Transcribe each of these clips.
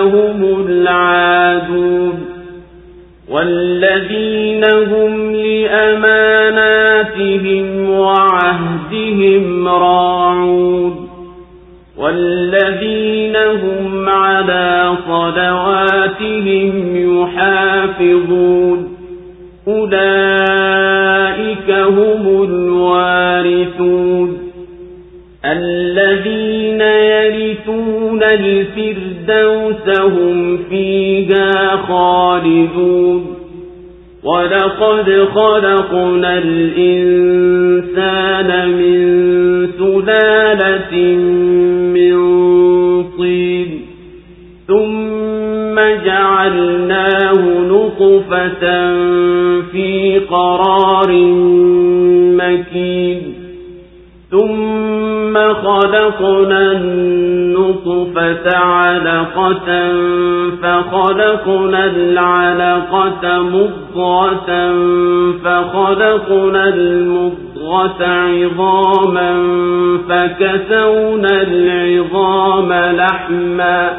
هم العادون والذين هم لأماناتهم وعهدهم راعون والذين هم على صلواتهم يحافظون أولئك هم الوارثون الذين يرثون الفردوس هم فيها خالدون ولقد خلقنا الإنسان من سلالة من طين ثم جعلناه نطفة في قرار مكين ثم خلقنا النطفة علقة فخلقنا العلقة مضغة فخلقنا المضغة عظاما فكسونا العظام لحما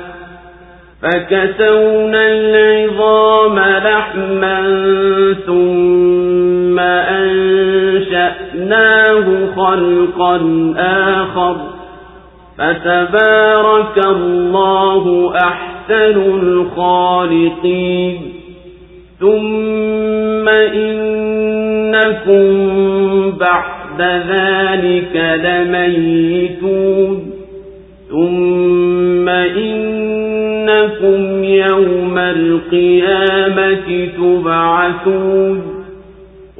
فكسونا العظام لحما ثم أنشأناه خلقا آخر. فتبارك الله أحسن الخالقين. ثم إنكم بعد ذلك لميتون. ثم إنكم يوم القيامة تبعثون.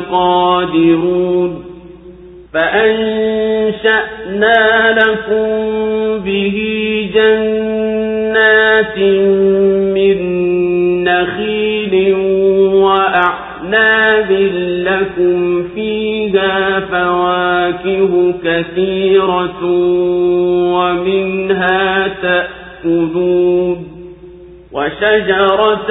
لقادرون فأنشأنا لكم به جنات من نخيل وأعناب لكم فيها فواكه كثيرة ومنها تأكلون وشجرة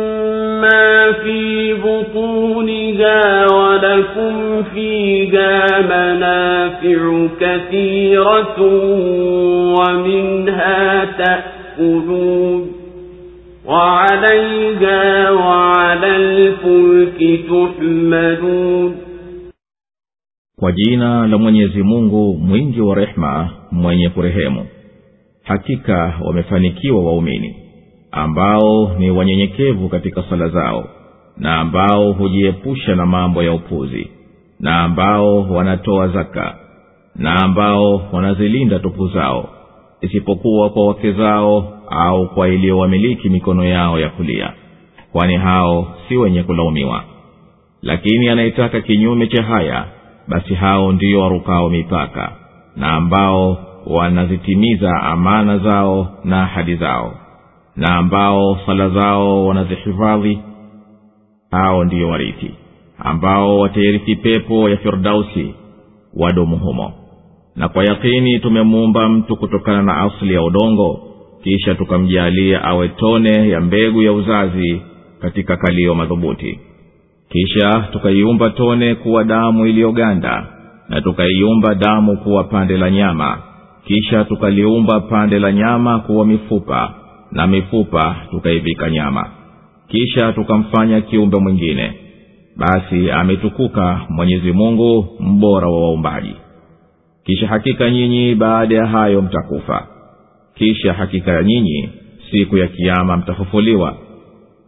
ولكم فيها منافع كثيرة ومنها تأكلون وعليها وعلى الفلك تحملون kwa jina la mwenyezi mungu mwingi wa rehema mwenye kurehemu hakika wamefanikiwa waumini ambao ni wanyenyekevu katika sala zao na ambao hujiepusha na mambo ya upuzi na ambao wanatoa zaka na ambao wanazilinda tupu zao isipokuwa kwa wake zao au kwa iliyowamiliki mikono yao ya kulia kwani hao si wenye kulaumiwa. Lakini anayetaka kinyume cha haya basi hao ndio warukao mipaka na ambao wanazitimiza amana zao na ahadi zao na ambao sala zao wanazihifadhi hao ndiyo warithi ambao watairithi pepo ya firdausi wadumu humo. Na kwa yakini tumemuumba mtu kutokana na asli ya udongo kisha tukamjalia awe tone ya mbegu ya uzazi katika kalio madhubuti. Kisha tukaiumba tone kuwa damu iliyoganda na tukaiumba damu kuwa pande la nyama. Kisha tukaliumba pande la nyama kuwa mifupa na mifupa tukaivika nyama kisha tukamfanya kiumbe mwingine. Basi ametukuka mwenyezi mungu mbora wa waumbaji. Kisha hakika nyinyi baada ya hayo mtakufa. Kisha hakika nyinyi siku ya kiama mtafufuliwa.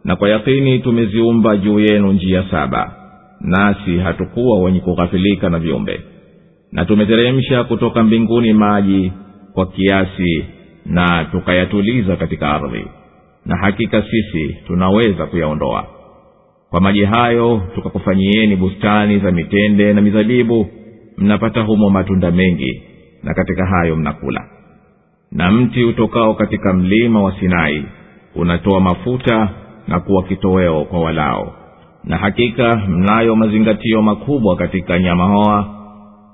Na kwa yakini tumeziumba juu yenu njia saba nasi hatukuwa wenye kughafilika na viumbe. Na tumeteremsha kutoka mbinguni maji kwa kiasi na tukayatuliza katika ardhi na hakika sisi tunaweza kuyaondoa. Kwa maji hayo tukakufanyieni bustani za mitende na mizabibu mnapata humo matunda mengi na katika hayo mnakula. Na mti utokao katika mlima wa sinai unatoa mafuta na kuwa kitoweo kwa walao. Na hakika mnayo mazingatio makubwa katika nyama hoa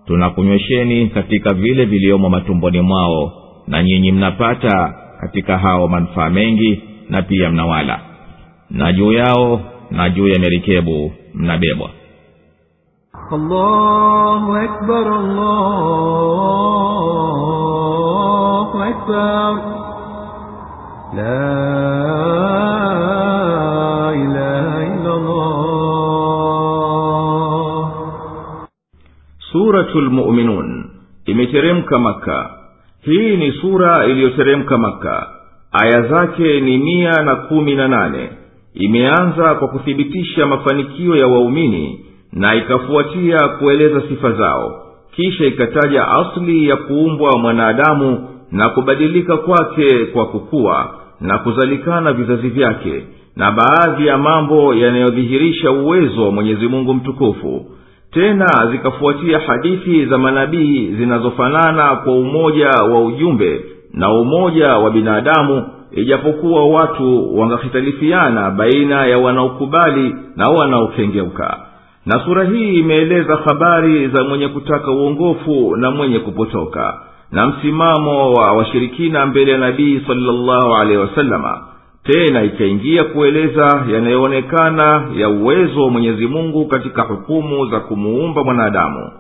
tunakunywesheni katika vile viliomo matumboni mwao na nyinyi mnapata katika hao manufaa mengi na pia mnawala. Na juu yao na juu ya merikebu mnabebwa. Allahu akbar, imeteremka maka hii ni sura iliyoteremka maka aya zake ni mia na kumi na nane. Imeanza kwa kuthibitisha mafanikio ya waumini na ikafuatia kueleza sifa zao. Kisha ikataja asli ya kuumbwa mwanadamu na kubadilika kwake kwa kukua na kuzalikana vizazi vyake na baadhi ya mambo yanayodhihirisha uwezo wa mwenyezi mungu mtukufu. Tena zikafuatia hadithi za manabii zinazofanana kwa umoja wa ujumbe na umoja wa binadamu ijapokuwa watu wangahitalifiana baina ya wanaokubali na wanaokengeuka. Na sura hii imeeleza habari za mwenye kutaka uongofu na mwenye kupotoka na msimamo wa washirikina mbele ya nabii salllahu alehi wasalama tena ikaingia kueleza yanayoonekana ya uwezo wa mwenyezi mungu katika hukumu za kumuumba mwanadamu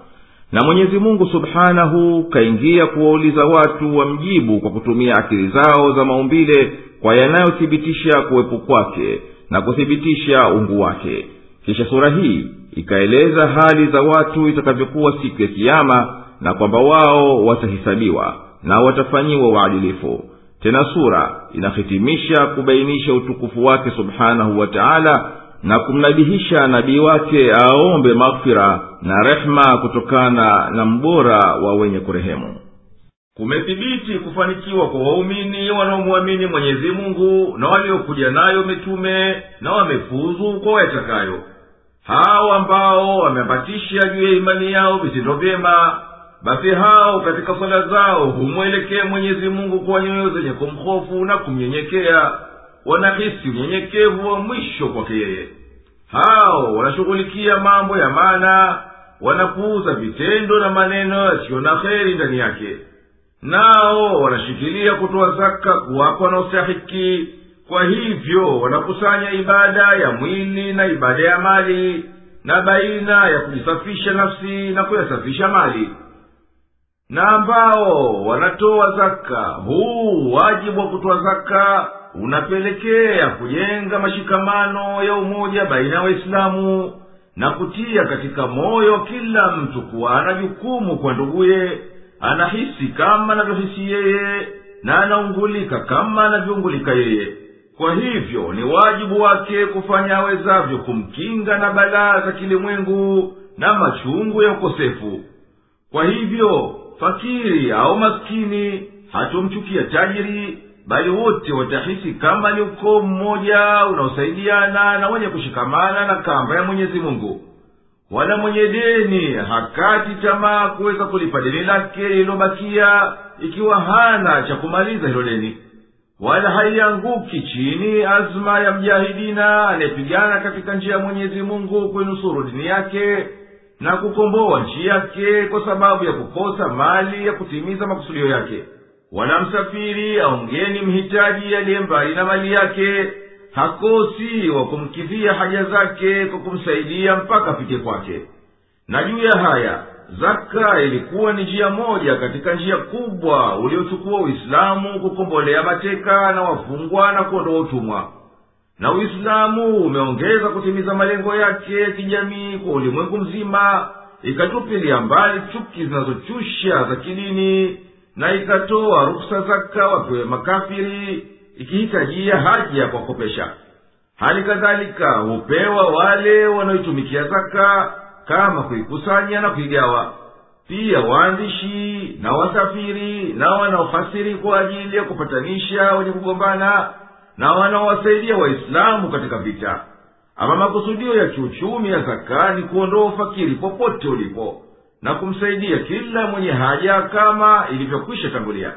na mwenyezi mungu subhanahu kaingia kuwauliza watu wamjibu kwa kutumia akili zao za maumbile kwa yanayothibitisha kuwepo kwake na kuthibitisha ungu wake. Kisha sura hii ikaeleza hali za watu itakavyokuwa siku ya kiama na kwamba wao watahisabiwa na watafanyiwa uadilifu. Tena sura inahitimisha kubainisha utukufu wake subhanahu wa taala na kumnabihisha nabii wake aombe maghfira na rehma kutokana na mbora wa wenye kurehemu. Kumethibiti kufanikiwa kwa waumini wanaomwamini mwenyezi mungu na waliokuja nayo mitume na wamefuzu kwa wayatakayo. Hao ambao wameambatisha juu ya imani yao vitendo vyema basi hao katika swala zao humwelekee mwenyezi mungu kwa nyoyo zenye kumhofu na kumnyenyekea wanahisi unyenyekevu wa mwisho kwake yeye. Hao wanashughulikia mambo ya maana wanapuuza vitendo na maneno yasiyo na heri ndani yake. Nao wanashikilia kutoa zaka kuwapa wanaostahiki. Kwa hivyo wanakusanya ibada ya mwili na ibada ya mali na baina ya kujisafisha nafsi na kuyasafisha mali. Na ambao wanatoa zaka huu wajibu wa kutoa zaka unapelekea kujenga mashikamano ya umoja baina ya waislamu na kutia katika moyo kila mtu kuwa ana jukumu kwa nduguye anahisi kama anavyohisi yeye na anaungulika kama anavyoungulika yeye. Kwa hivyo ni wajibu wake kufanya awezavyo kumkinga na balaa za kilimwengu na machungu ya ukosefu. Kwa hivyo fakiri au maskini hatomchukia tajiri bali wote watahisi kama ni ukoo mmoja unaosaidiana na wenye kushikamana na kamba ya mwenyezi mungu. Wala mwenye deni hakati tamaa kuweza kulipa deni lake lililobakia ikiwa hana cha kumaliza hilo deni. Wala haianguki chini azma ya mjahidina anayepigana katika njia ya mwenyezi mungu kuinusuru dini yake na kukomboa nchi yake kwa sababu ya kukosa mali ya kutimiza makusudio yake wala msafiri au mgeni mhitaji aliye mbali na mali yake. Hakosi wa kumkidhia haja zake kwa kumsaidia mpaka afike kwake. Na juu ya haya zaka ilikuwa ni njia moja katika njia kubwa uliochukua uislamu kukombolea mateka na wafungwa na kuondoa utumwa. Na uislamu umeongeza kutimiza malengo yake ya kijamii kwa ulimwengu mzima ikatupilia mbali chuki zinazochusha za kidini na ikatoa ruksa zaka wapewe makafiri ikihitajia haja ya kuwakopesha. Hali kadhalika hupewa wale wanaoitumikia zaka kama kuikusanya na kuigawa. Pia waandishi na wasafiri na wanaofasiri kwa ajili ya kupatanisha wenye kugombana na wanaowasaidia waislamu katika vita. Ama makusudio ya kiuchumi ya zaka ni kuondoa ufakiri popote ulipo na kumsaidia kila mwenye haja kama ilivyokwisha tangulia.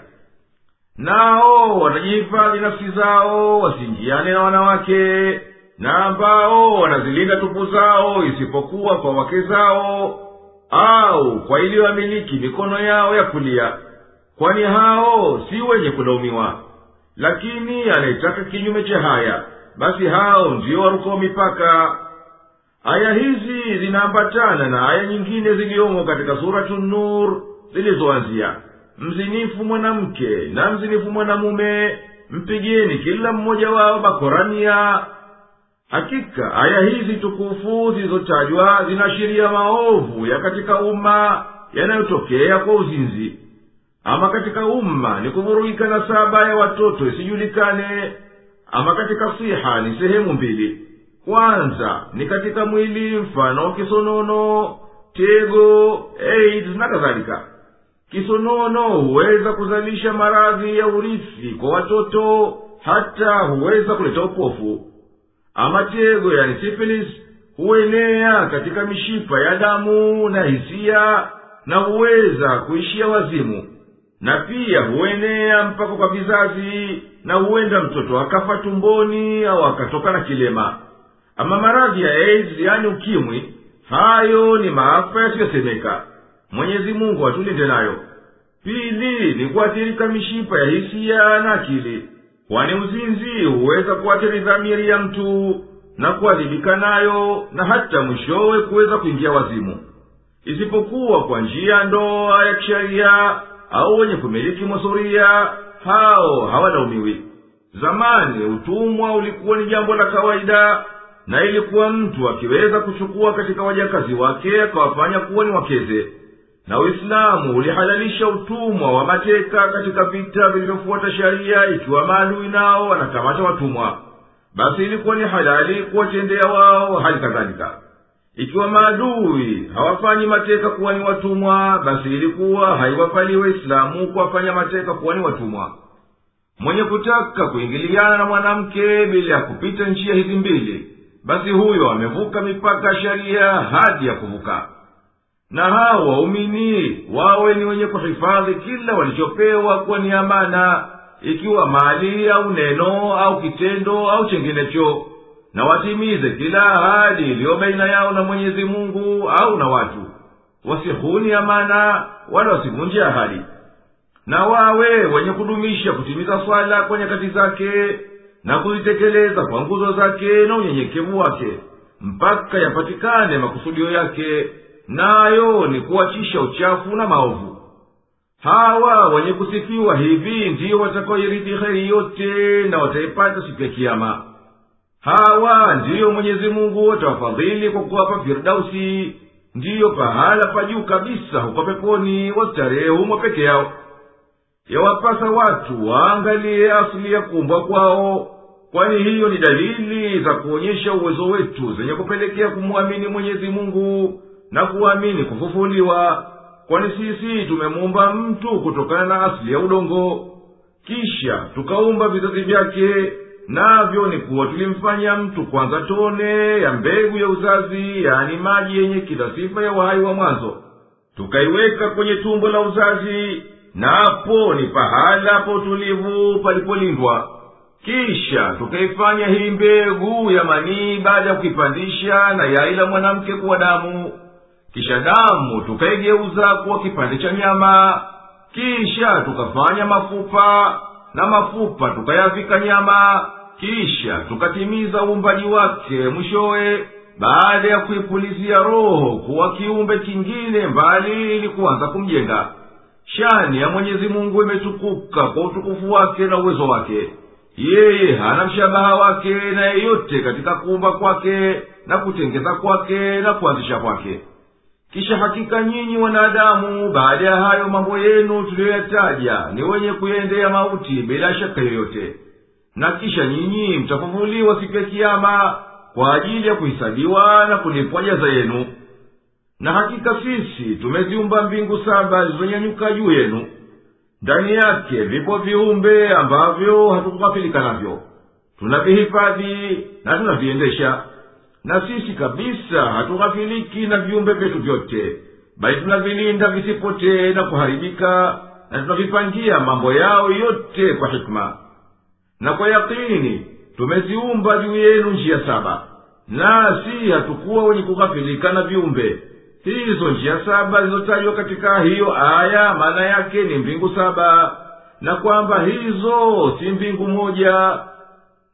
Nao wanajihifadhi nafsi zao wasiingiane na wanawake na ambao wanazilinda tupu zao isipokuwa kwa wake zao au kwa iliyoamiliki mikono yao ya kulia. Kwani hao si wenye kulaumiwa. Lakini anayetaka kinyume cha haya basi hao ndio warukao mipaka aya hizi zinaambatana na aya nyingine ziliyomo katika suratu nur zilizoanzia. Mzinifu mwanamke na mzinifu mwanamume mpigeni kila mmoja wao bakorania. Hakika aya hizi tukufu zilizotajwa zinaashiria maovu ya katika umma yanayotokea kwa uzinzi. Ama katika umma ni kuvurugika na saba ya watoto isijulikane ama katika siha ni sehemu mbili kwanza ni katika mwili mfano kisonono tego aids na kadhalika. Kisonono huweza kuzalisha maradhi ya urithi kwa watoto hata huweza kuleta upofu. Ama tego yani sifilis huenea katika mishipa ya damu na hisia na huweza kuishia wazimu. Na pia huenea mpaka kwa vizazi na huenda mtoto akafa tumboni au akatoka na kilema ama maradhi ya aids yani ukimwi hayo ni maafa yasiyosemeka. Mwenyezi mungu atulinde nayo. Pili ni kuathirika mishipa ya hisiya na akili. Kwani uzinzi huweza kuathiri dhamiri ya mtu na kuadhibika nayo na hata mwishowe kuweza kuingia wazimu. Isipokuwa kwa njia ya ndoa ya kisheria au wenye kumiliki masuria hao hawalaumiwi zamani utumwa ulikuwa ni jambo la kawaida na ilikuwa mtu akiweza kuchukua katika wajakazi wake akawafanya kuwa ni wakeze. Na uislamu ulihalalisha utumwa wa mateka katika vita vilivyofuata sharia ikiwa maadui nao wanakamata watumwa. Basi ilikuwa ni halali kuwatendea wao hali kadhalika. Ikiwa maadui hawafanyi mateka kuwa ni watumwa basi ilikuwa haiwapali waislamu kuwafanya mateka kuwa ni watumwa. Mwenye kutaka kuingiliana na mwanamke bila ya kupita njia hizi mbili basi huyo amevuka mipaka ya sharia hadi ya kuvuka. Na hao waumini wawe ni wenye kuhifadhi kila walichopewa kuwa ni amana ikiwa mali au neno au kitendo au chenginecho na watimize kila ahadi iliyo baina yao na mwenyezi mungu au na watu. Wasihuni amana wala wasivunje ahadi. Na wawe wenye kudumisha kutimiza swala kwa nyakati zake na kuzitekeleza kwa nguzo zake na unyenyekevu wake mpaka yapatikane makusudio yake nayo ni kuachisha uchafu na maovu. Hawa wenye kusifiwa hivi ndiyo watakaoirithi heri yote na wataipata siku ya kiama hawa ndiyo mwenyezi mungu atawafadhili kwa kuwapa firdausi ndiyo pahala pa juu kabisa huko peponi wastarehe humo peke yao yawapasa watu waangalie asili ya kuumbwa kwao kwani hiyo ni dalili za kuonyesha uwezo wetu zenye kupelekea kumwamini mwenyezi mungu na kuamini kufufuliwa kwani sisi tumemuumba mtu kutokana na asili ya udongo. Kisha tukaumba vizazi vyake navyo ni kuwa tulimfanya mtu kwanza tone ya mbegu ya uzazi yaani maji yenye kila sifa ya uhai wa mwanzo. Tukaiweka kwenye tumbo la uzazi napo ni pahala pa utulivu palipolindwa kisha tukaifanya hii mbegu ya manii baada ya kuipandisha na yai la mwanamke kuwa damu. Kisha damu tukaigeuza kuwa kipande cha nyama. Kisha tukafanya mafupa na mafupa tukayavika nyama. Kisha tukatimiza uumbaji wake mwishowe baada ya kuipulizia roho kuwa kiumbe kingine mbali ili kuanza kumjenga shani ya mwenyezi mungu imetukuka kwa utukufu wake na uwezo wake. Yeye hana mshabaha wake na yeyote katika kuumba kwake na kutengeza kwake na kuanzisha kwake. Kisha hakika nyinyi wanadamu baada ya hayo mambo yenu tuliyoyataja ni wenye kuyaendea mauti bila shaka yoyote. Na kisha nyinyi mtafufuliwa siku ya kiama kwa ajili ya kuhisabiwa na kulipwa jaza yenu na hakika sisi tumeziumba mbingu saba zilizonyanyuka juu yenu. Ndani yake vipo viumbe ambavyo hatukughafilika navyo. Tunavihifadhi na tunaviendesha. Na sisi kabisa hatughafiliki na viumbe vyetu vyote bali tunavilinda visipotee na kuharibika na tunavipangia mambo yao yote kwa hikma. Na kwa yakini tumeziumba juu yenu njia saba. Nasi hatukuwa wenye kughafilika na viumbe hizo njia saba zilizotajwa katika hiyo aya maana yake ni mbingu saba na kwamba hizo si mbingu moja.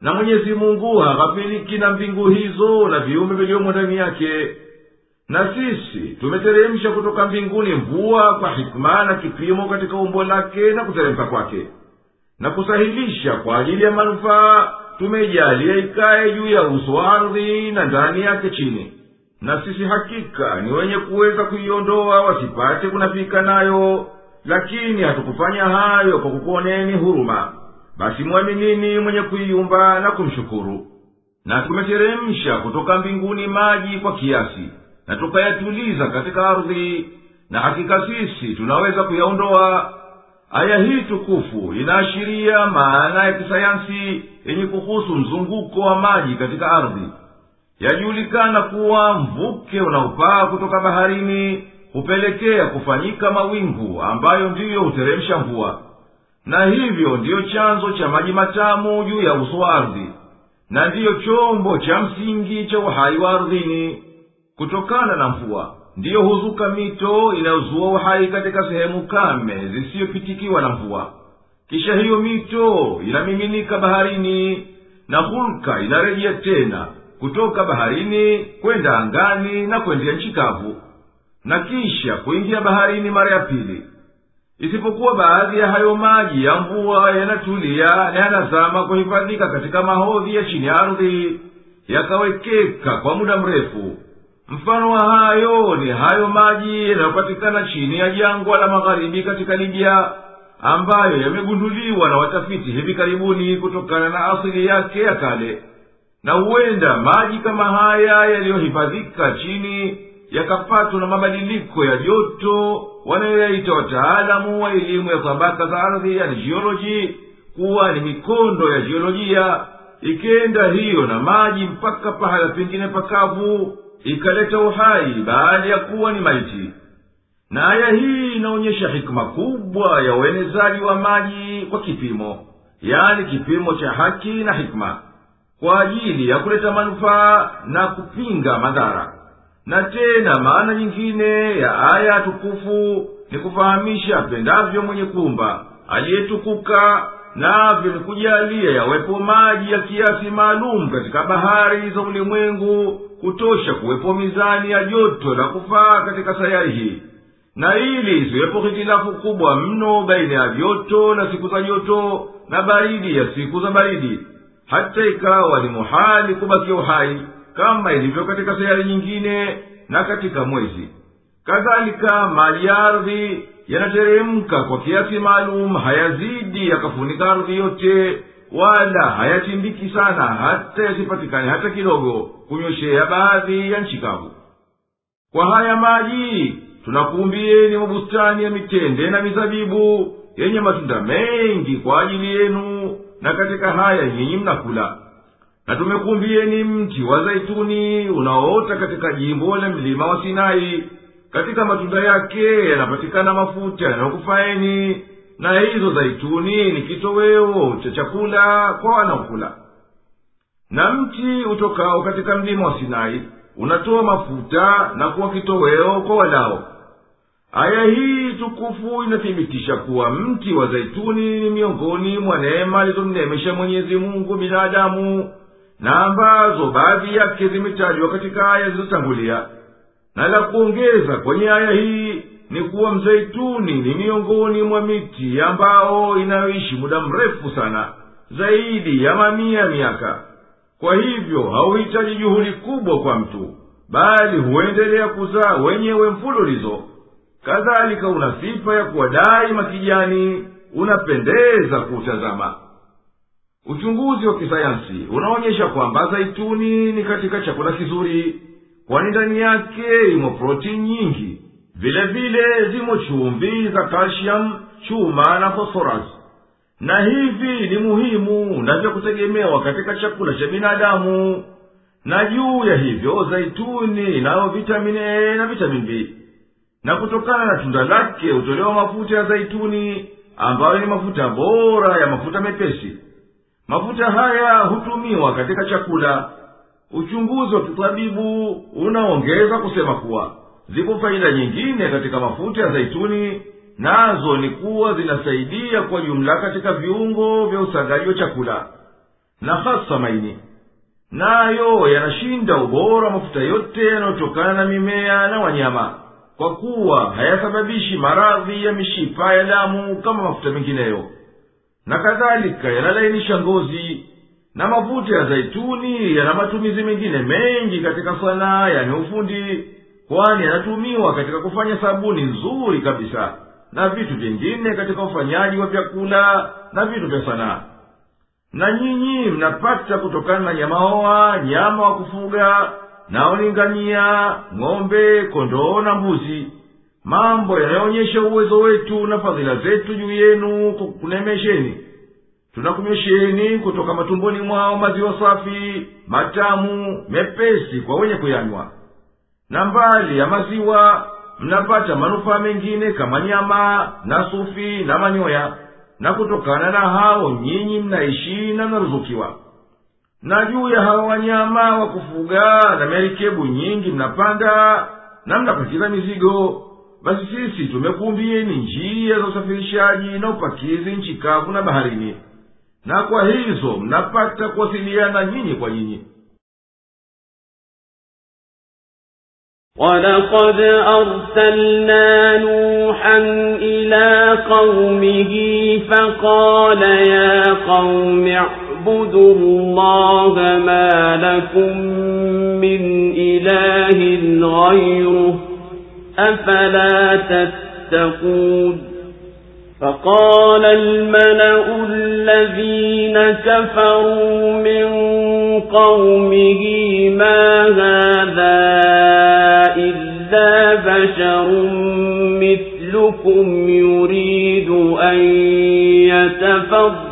Na mwenyezi mungu haghafiliki na mbingu hizo na viumbe vilivyomo ndani yake. Na sisi tumeteremsha kutoka mbinguni mvua kwa hikma na kipimo katika umbo lake na kuteremka kwake. Na kusahilisha kwa ajili ya manufaa tumejalia ikaye juu ya uso ardhi na ndani yake chini na sisi hakika ni wenye kuweza kuiondoa wasipate kunafika nayo. Lakini hatukufanya hayo kwa kukuoneni huruma. Basi mwaminini mwenye kuiumba na kumshukuru? Na tumeteremsha kutoka mbinguni maji kwa kiasi na tukayatuliza katika ardhi. Na hakika sisi tunaweza kuyaondoa. Aya hii tukufu inaashiria maana ya kisayansi yenye kuhusu mzunguko wa maji katika ardhi yajulikana kuwa mvuke unaopaa kutoka baharini hupelekea kufanyika mawingu ambayo ndiyo huteremsha mvua. Na hivyo ndiyo chanzo cha maji matamu juu ya uso wa ardhi na ndiyo chombo cha msingi cha uhai wa ardhini. Kutokana na mvua ndiyo huzuka mito inayozua uhai katika sehemu kame zisiyopitikiwa na mvua. Kisha hiyo mito inamiminika baharini na hulka inarejea tena kutoka baharini kwenda angani na kwendea nchi kavu na kisha kuingia baharini mara ya pili. Isipokuwa baadhi ya hayo maji ya mvua yanatulia na yanazama kuhifadhika katika mahodhi ya chini ya ardhi yakawekeka kwa muda mrefu. Mfano wa hayo ni hayo maji yanayopatikana chini ya jangwa la magharibi katika libya ambayo yamegunduliwa na watafiti hivi karibuni kutokana na asili yake ya kale na huenda maji kama haya yaliyohifadhika chini yakapatwa na mabadiliko ya joto wanayoyaita wataalamu wa elimu ya tabaka za ardhi yani jioloji kuwa ni mikondo ya jiolojia ikenda hiyo na maji mpaka pahala pengine pakavu ikaleta uhai baada ya kuwa ni maiti. Na aya hii inaonyesha hikma kubwa ya uenezaji wa maji kwa kipimo yani kipimo cha haki na hikma kwa ajili ya kuleta manufaa na kupinga madhara. Na tena maana nyingine ya aya tukufu ni kufahamisha apendavyo mwenye kumba aliyetukuka navyo ni kujalia yawepo maji ya kiasi maalum katika bahari za ulimwengu kutosha kuwepo mizani ya joto la kufaa katika sayari hii. Na ili isiwepo hitilafu kubwa mno baina ya joto na siku za joto na baridi ya siku za baridi hata ikawa ni muhali kubakia uhai kama ilivyo katika sayari nyingine na katika mwezi. Kadhalika maji ya ardhi yanateremka kwa kiasi maalum hayazidi yakafunika ardhi yote wala hayatindiki sana hata yasipatikane hata kidogo kunyweshea baadhi ya nchi kavu. Kwa haya maji tunakuumbieni mabustani ya mitende na mizabibu yenye matunda mengi kwa ajili yenu na katika haya nyinyi mnakula. Na tumekumbieni mti wa zaituni unaoota katika jimbo la mlima wa sinai. Katika matunda yake yanapatikana mafuta yanayokufaeni na hizo zaituni ni kitoweo cha chakula kwa wanaokula. Na mti utokao katika mlima wa sinai unatoa mafuta na kuwa kitoweo kwa walao aya hii tukufu inathibitisha kuwa mti wa zaituni ni miongoni mwa neema alizomneemesha mwenyezi mungu binadamu na ambazo baadhi yake zimetajwa katika aya zilizotangulia. Na la kuongeza kwenye aya hii ni kuwa mzeituni ni miongoni mwa miti ambao inayoishi muda mrefu sana zaidi ya mamia miaka. Kwa hivyo hauhitaji juhudi kubwa kwa mtu bali huendelea kuzaa wenyewe mfululizo kadhalika una sifa ya kuwa daima kijani unapendeza kuutazama. Uchunguzi wa kisayansi unaonyesha kwamba zaituni ni katika chakula kizuri kwani ndani yake imo protini nyingi. Vile vile zimo chumvi za kalsiamu chuma na phosphorus. Na hivi ni muhimu na vya kutegemewa katika chakula cha binadamu. Na juu ya hivyo zaituni inayo vitamini a na vitamini b na kutokana na tunda lake hutolewa mafuta ya zaituni ambayo ni mafuta bora ya mafuta mepesi. Mafuta haya hutumiwa katika chakula. Uchunguzi wa kitabibu unaongeza kusema kuwa zipo faida nyingine katika mafuta ya zaituni nazo ni kuwa zinasaidia kwa jumla katika viungo vya usagaji wa chakula na hasa maini. Nayo yanashinda ubora wa mafuta yote yanayotokana na mimea na wanyama kwa kuwa hayasababishi maradhi ya mishipa ya damu kama mafuta mengineyo. Na kadhalika yanalainisha ngozi na mafuta ya zaituni yana matumizi mengine mengi katika sanaa yani ufundi kwani yanatumiwa katika kufanya sabuni nzuri kabisa na vitu vingine katika ufanyaji wa vyakula na vitu vya sanaa. Na nyinyi mnapata kutokana na nyamaoa nyama wa kufuga naolingania ng'ombe kondoo na mbuzi. Mambo yanayoonyesha uwezo wetu na fadhila zetu juu yenu kwa kunemesheni tunakunywesheni kutoka matumboni mwao maziwa safi matamu mepesi kwa wenye kuyanywa. Na mbali ya maziwa mnapata manufaa mengine kama nyama na sufi na manyoya. Na kutokana na hao nyinyi mnaishi na mnaruzukiwa na juu ya hawa wanyama wa kufuga na merikebu nyingi mnapanda na mnapakiza mizigo basi sisi tumekuumbieni njia za usafirishaji na upakizi nchi kavu na baharini na kwa hizo mnapata kuwasiliana nyinyi kwa nyinyi ولقد أرسلنا نوحا إلى قومه فقال يا قوم اعبدوا الله ما لكم من إله غيره أفلا تتقون فقال الملأ الذين كفروا من قومه ما هذا إلا بشر مثلكم يريد أن يتفضل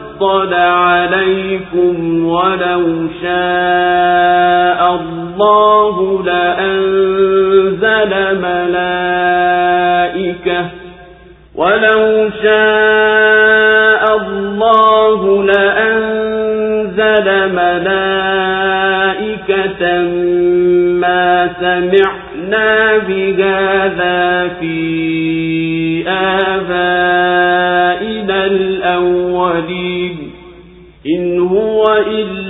عليكم ولو شاء الله لأنزل ملائكة ولو شاء الله لأنزل ملائكة ما سمعنا بهذا في آبائنا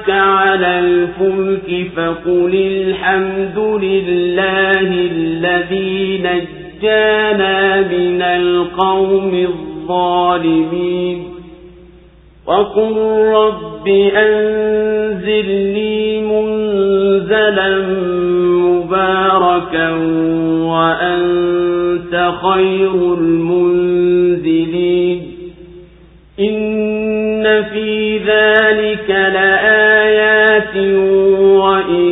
معك على الفلك فقل الحمد لله الذي نجانا من القوم الظالمين وقل رب أنزلني منزلا مباركا وأنت خير المنزلين إن في ذلك وإن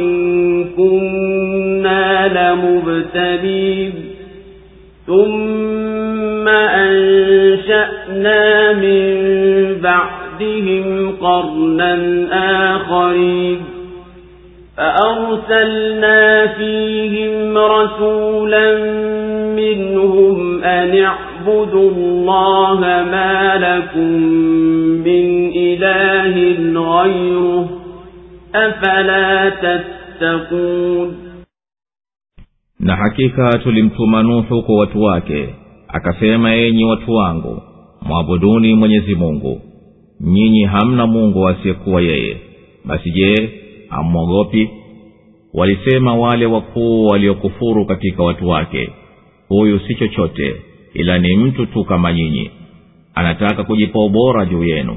كنا لمبتلين ثم أنشأنا من بعدهم قرنا آخرين فأرسلنا فيهم رسولا منهم أن اعبدوا الله ما لكم من إله غيره afala tattaqun. Na hakika tulimtuma nuhu kwa watu wake akasema enyi watu wangu mwabuduni mwenyezi mungu. Nyinyi hamna mungu asiyekuwa yeye. Basi je hammwogopi walisema wale wakuu waliokufuru katika watu wake huyu si chochote ila ni mtu tu kama nyinyi. Anataka kujipa ubora juu yenu.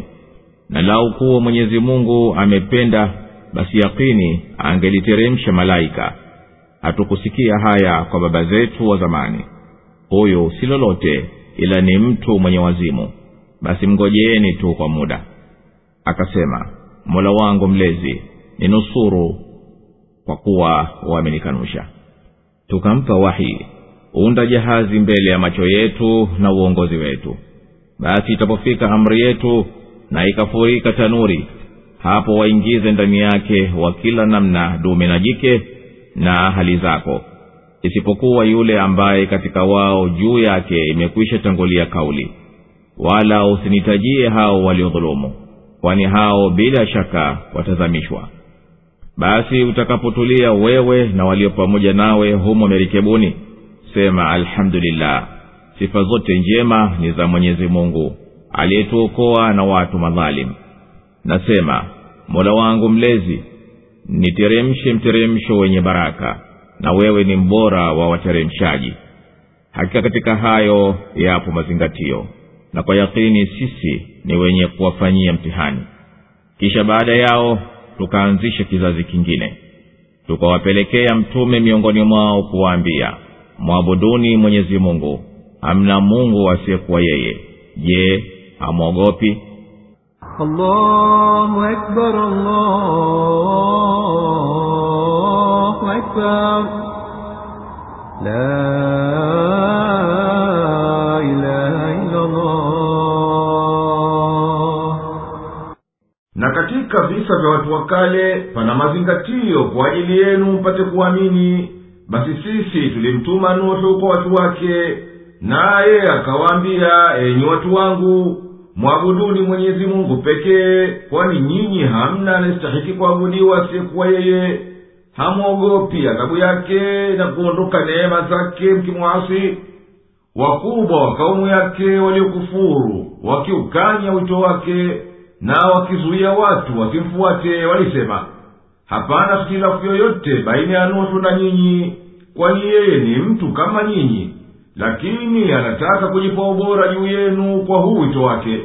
Na lau kuwa mwenyezi mungu amependa basi yakini angeliteremsha malaika. Hatukusikia haya kwa baba zetu wa zamani. Huyu si lolote ila ni mtu mwenye wazimu. Basi mgojeeni tu kwa muda. Akasema mola wangu mlezi ninusuru kwa kuwa wamenikanusha. Tukampa wahi unda jahazi mbele ya macho yetu na uongozi wetu. Basi itapofika amri yetu na ikafurika tanuri hapo waingize ndani yake wa kila namna dume na jike na hali zako. Isipokuwa yule ambaye katika wao juu yake imekwisha tangulia kauli. Wala usinitajie hao waliodhulumu kwani hao bila shaka watazamishwa. Basi utakapotulia wewe na walio pamoja nawe humo merikebuni sema alhamdulillah sifa zote njema ni za mwenyezi mungu aliyetuokoa na watu madhalim nasema mola wangu mlezi niteremshe mteremsho wenye baraka na wewe ni mbora wa wateremshaji. Hakika katika hayo yapo mazingatio na kwa yakini sisi ni wenye kuwafanyia mtihani. Kisha baada yao tukaanzisha kizazi kingine tukawapelekea mtume miongoni mwao kuwaambia mwabuduni mwenyezi mungu hamna mungu asiyekuwa yeye. Je hamwogopi الله أكبر الله أكبر لا إله إلا الله na katika visa vya watu wa kale pana mazingatio kwa ajili yenu mpate kuamini basi sisi tulimtuma nuhu kwa watu wake naye akawaambia enyi watu wangu mwabuduni mwenyezi mungu pekee kwani nyinyi hamna anayestahiki kuabudiwa asiyekuwa yeye. Hamwogopi adhabu yake na kuondoka neema zake mkimwasi. Wakubwa wa kaumu yake waliokufuru wakiukanya wito wake na wakizuia watu wasimfuate walisema hapana hitilafu yoyote baina ya nuhu na nyinyi kwani yeye ni mtu kama nyinyi lakini anataka kujipa ubora juu yenu kwa huu wito wake.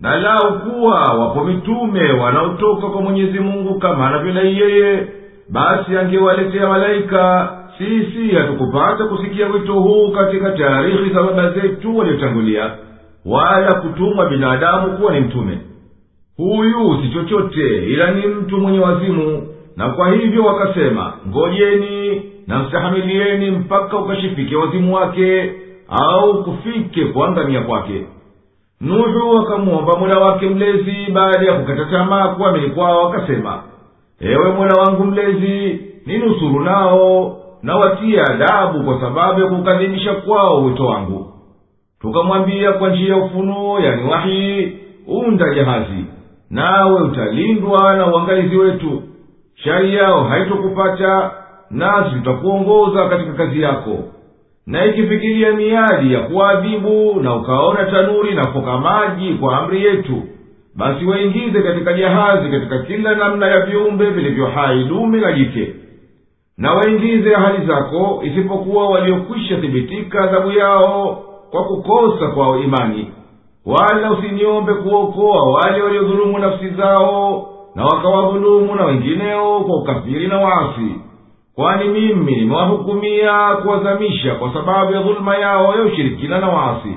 Na lau kuwa wapo mitume wanaotoka kwa mwenyezi mungu kama anavyodai yeye basi angewaletea malaika. Sisi hatukupata kusikia wito huu katika taarikhi za baba zetu waliotangulia wala kutumwa binadamu kuwa ni mtume. Huyu si chochote ila ni mtu mwenye wazimu. Na kwa hivyo wakasema ngojeni na mstahamilieni mpaka ukashifike wazimu wake au kufike kuangamia kwake. Nuhu akamwomba mola wake mlezi baada ya kukata tamaa kuamini kwao akasema ewe mola wangu mlezi ninusuru nao na adabu kwa sababu ya kukadhibisha kwao wito wangu. Tukamwambia kwa njia ya ufunuo yani wahii unda jahazi nawe utalindwa na uangalizi wetu. Shari yao haitokupata nasi tutakuongoza katika kazi yako. Na ikifikiria miadi ya kuadhibu na ukaona tanuri na foka maji kwa amri yetu basi waingize katika jahazi katika kila namna ya viumbe vilivyo hai dume na jike. Na waingize ahali zako isipokuwa waliokwisha thibitika adhabu yao kwa kukosa kwao imani. Wala usiniombe kuokoa wale waliodhulumu nafsi zao na wakawadhulumu na wengineo kwa ukafiri na waasi kwani mimi nimewahukumia kuwazamisha kwa sababu ya dhuluma yao ya ushirikina na waasi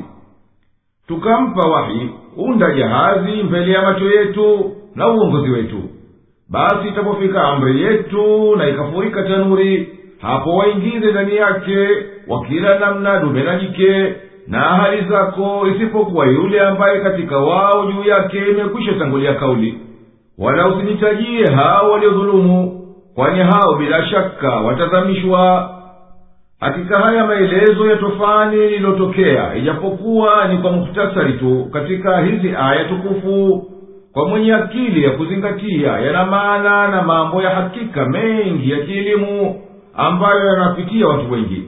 tukampa wahi unda jahazi mbele ya macho yetu na uongozi wetu. Basi itapofika amri yetu na ikafurika tanuri hapo waingize ndani yake wakila namna dume na jike na ahali zako isipokuwa yule ambaye katika wao juu yake imekwisha tangulia kauli. Wala usinitajie hao waliodhulumu kwani hao bila shaka watazamishwa. Hakika haya maelezo ya tofani lililotokea ijapokuwa ni kwa muhtasari tu. Katika hizi aya tukufu kwa mwenye akili ya kuzingatia yana maana na mambo ya hakika mengi ya kielimu ambayo yanawapitia watu wengi.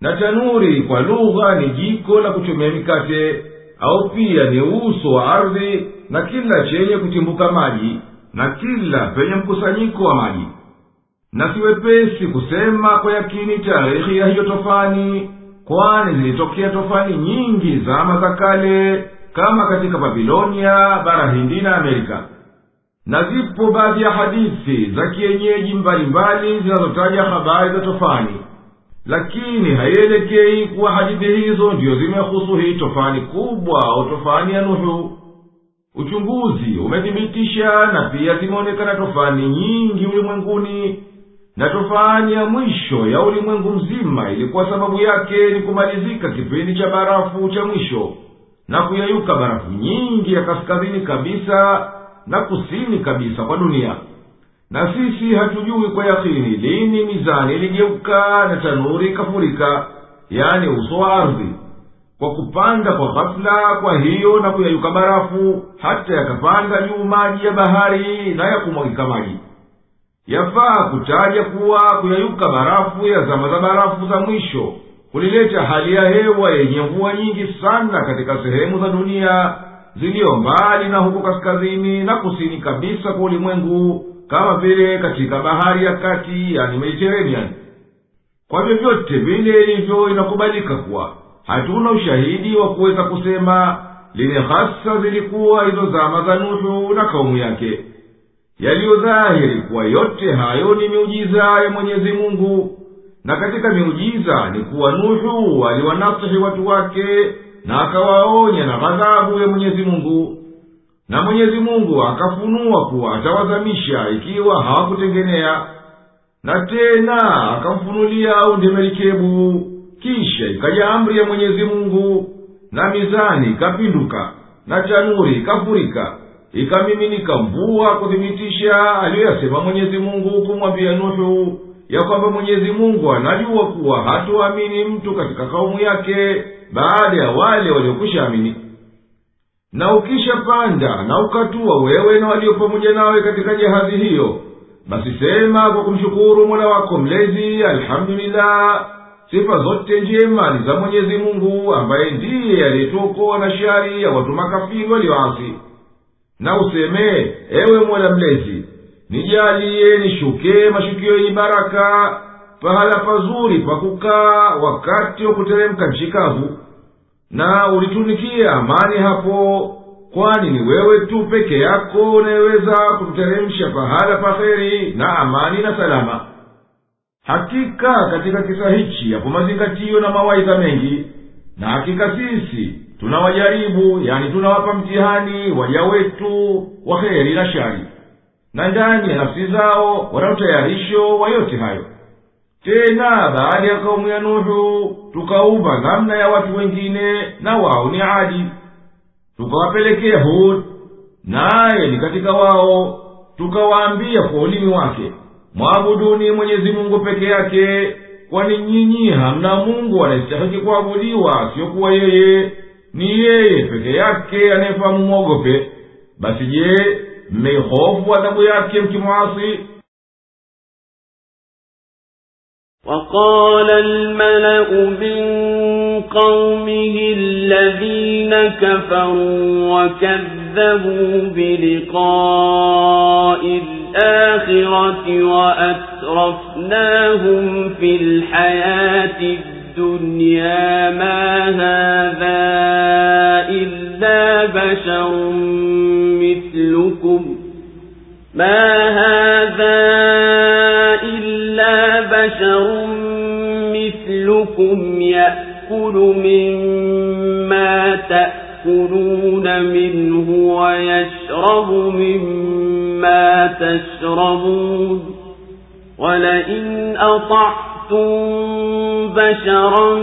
Na tanuri kwa lugha ni jiko la kuchomea mikate au pia ni uso wa ardhi na kila chenye kutimbuka maji na kila penye mkusanyiko wa maji na siwepesi kusema kwa yakini tarehi ya hiyo tofani kwani zilitokea tofani nyingi zama za kale kama katika babilonia bara hindi na amerika. Na zipo baadhi ya hadithi za kienyeji mbalimbali zinazotaja habari za tofani. Lakini haielekei kuwa hadithi hizo ndiyo zimehusu hii tofani kubwa au tofani ya nuhu. Uchunguzi umethibitisha na pia zimeonekana tofani nyingi ulimwenguni na tofani ya mwisho ya ulimwengu mzima ilikuwa sababu yake ni kumalizika kipindi cha barafu cha mwisho na kuyayuka barafu nyingi ya kaskazini kabisa na kusini kabisa kwa dunia. Na sisi hatujui kwa yakini lini mizani iligeuka na tanuri ikafurika yaani uso wa ardhi kwa kupanda kwa ghafula kwa hiyo na kuyayuka barafu hata yakapanda juu maji ya bahari na yakumwagika maji yafaa kutaja kuwa kuyayuka barafu ya zama za barafu za mwisho kulileta hali ya hewa yenye mvua nyingi sana katika sehemu za dunia ziliyo mbali na huko kaskazini na kusini kabisa kwa ulimwengu kama vile katika bahari ya kati yani mediterranean. Kwa vyovyote vile ilivyo inakubalika kuwa hatuna ushahidi wa kuweza kusema lini hasa zilikuwa hizo zama za nuhu na kaumu yake yaliyodhahiri kuwa yote hayo ni miujiza ya mwenyezi mungu na katika miujiza ni kuwa nuhu aliwanasihi watu wake na akawaonya na ghadhabu ya mwenyezi mungu. Na mwenyezi mungu akafunua kuwa atawazamisha ikiwa hawakutengenea na tena akamfunulia undemerikebu kisha ikaja amri ya mwenyezi mungu na mizani ikapinduka na tanuri ikafurika ikamiminika mvua kuthibitisha aliyoyasema mwenyezi mungu kumwambia nuhu ya kwamba mwenyezi mungu anajua kuwa hatuamini mtu katika kaumu yake baada ya wale waliokwisha amini. Na ukishapanda na ukatua wewe na walio pamoja nawe katika jahazi hiyo basi sema kwa kumshukuru mola wako mlezi alhamdulillah sifa zote njema ni za mwenyezi mungu ambaye ndiye aliyetuokoa na shari ya watu makafiri walioasi na useme ewe mola mlezi nijaliye nishuke mashukio yenye baraka pahala pazuri pakukaa wakati wa kuteremka nchi na ulitunikia amani hapo kwani ni wewe tu peke yako unayeweza kumteremsha pahala pa heri na amani na salama. Hakika katika kisa hichi yapo mazingatio na mawaidha mengi na hakika sisi tunawajaribu yani tunawapa mtihani waja wetu wa heri na shari. Na ndani ya nafsi zao wana utayarisho wa yote hayo. Tena baada ya kaumu ya nuhu tukaumba namna ya watu wengine na wao ni adi. Tukawapelekea hud naye ni katika wao tukawaambia kwa ulimi wake mwabuduni mwenyezi mungu peke yake kwani nyinyi hamna mungu anayestahiki kuabudiwa asiyokuwa yeye ni yeye peke yake anayefahamu mwogope. Basi je mmeihofu adhabu yake mkimwasi? وقال الملأ من قومه الذين كفروا وكذبوا بلقاء الآخرة وأترفناهم في الحياة الدنيا ما هذا إلا بشر مثلكم. ما هذا إلا بشر مثلكم يأكل مما تأكلون منه ويشرب مما تشربون. ولئن أطعتم بشرا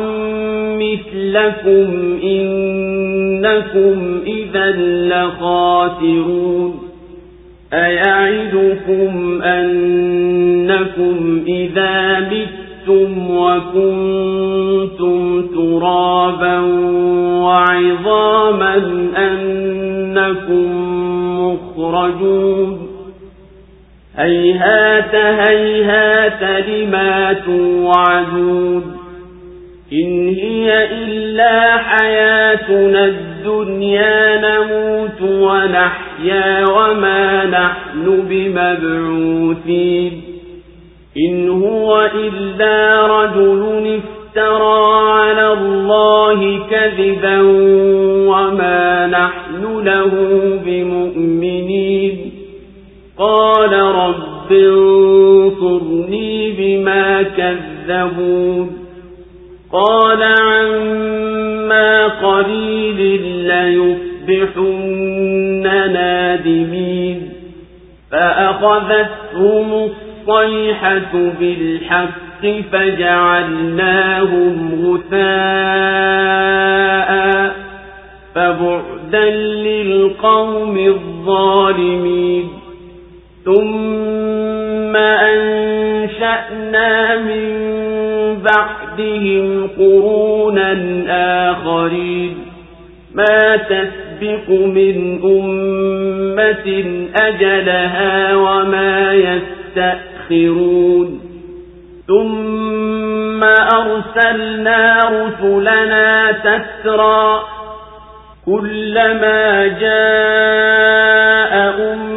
مثلكم إنكم إذا لخاسرون أيعدكم أنكم إذا متم وكنتم ترابا وعظاما أنكم مخرجون هيهات هيهات لما توعدون إن هي إلا حياتنا الدنيا نموت ونحيا وما نحن بمبعوثين إن هو إلا رجل افترى على الله كذبا وما نحن له بمؤمنين قال رب انصرني بما كذبون قال عما قليل ليصبحن نادمين فأخذتهم الصيحة بالحق فجعلناهم غثاء فبعدا للقوم الظالمين ثم أنشأنا من بعدهم قرونا آخرين ما تسبق من أمة أجلها وما يستأخرون ثم أرسلنا رسلنا تترى كلما جاء أمة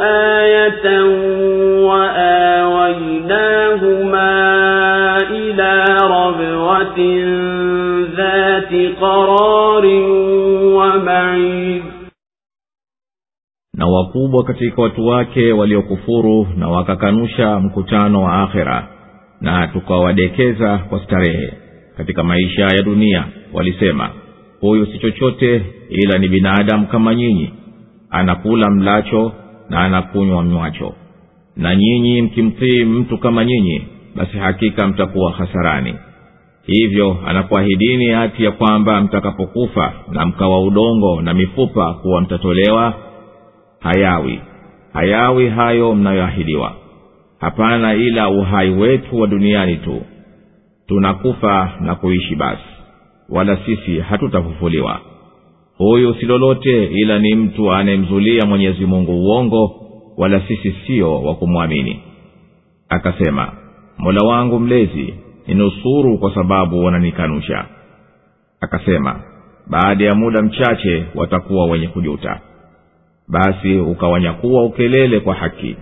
آية وآويناهما إلى ربوة ذات قرار ومعين na wakubwa katika watu wake waliokufuru na wakakanusha mkutano wa akhera na tukawadekeza kwa starehe katika maisha ya dunia walisema huyu si chochote ila ni binadamu kama nyinyi anakula mlacho na anakunywa mnywacho na nyinyi mkimtii mtu kama nyinyi basi hakika mtakuwa hasarani. Hivyo anakuahidini hati ya kwamba mtakapokufa na mkawa udongo na mifupa kuwa mtatolewa hayawi. Hayawi hayo mnayoahidiwa. Hapana ila uhai wetu wa duniani tu. Tunakufa na kuishi basi. Wala sisi hatutafufuliwa huyu si lolote ila ni mtu anayemzulia mwenyezi mungu uongo wala sisi sio wa kumwamini. Akasema mola wangu mlezi ninusuru kwa sababu wananikanusha. Akasema baada ya muda mchache watakuwa wenye kujuta. Basi ukawanyakuwa ukelele kwa haki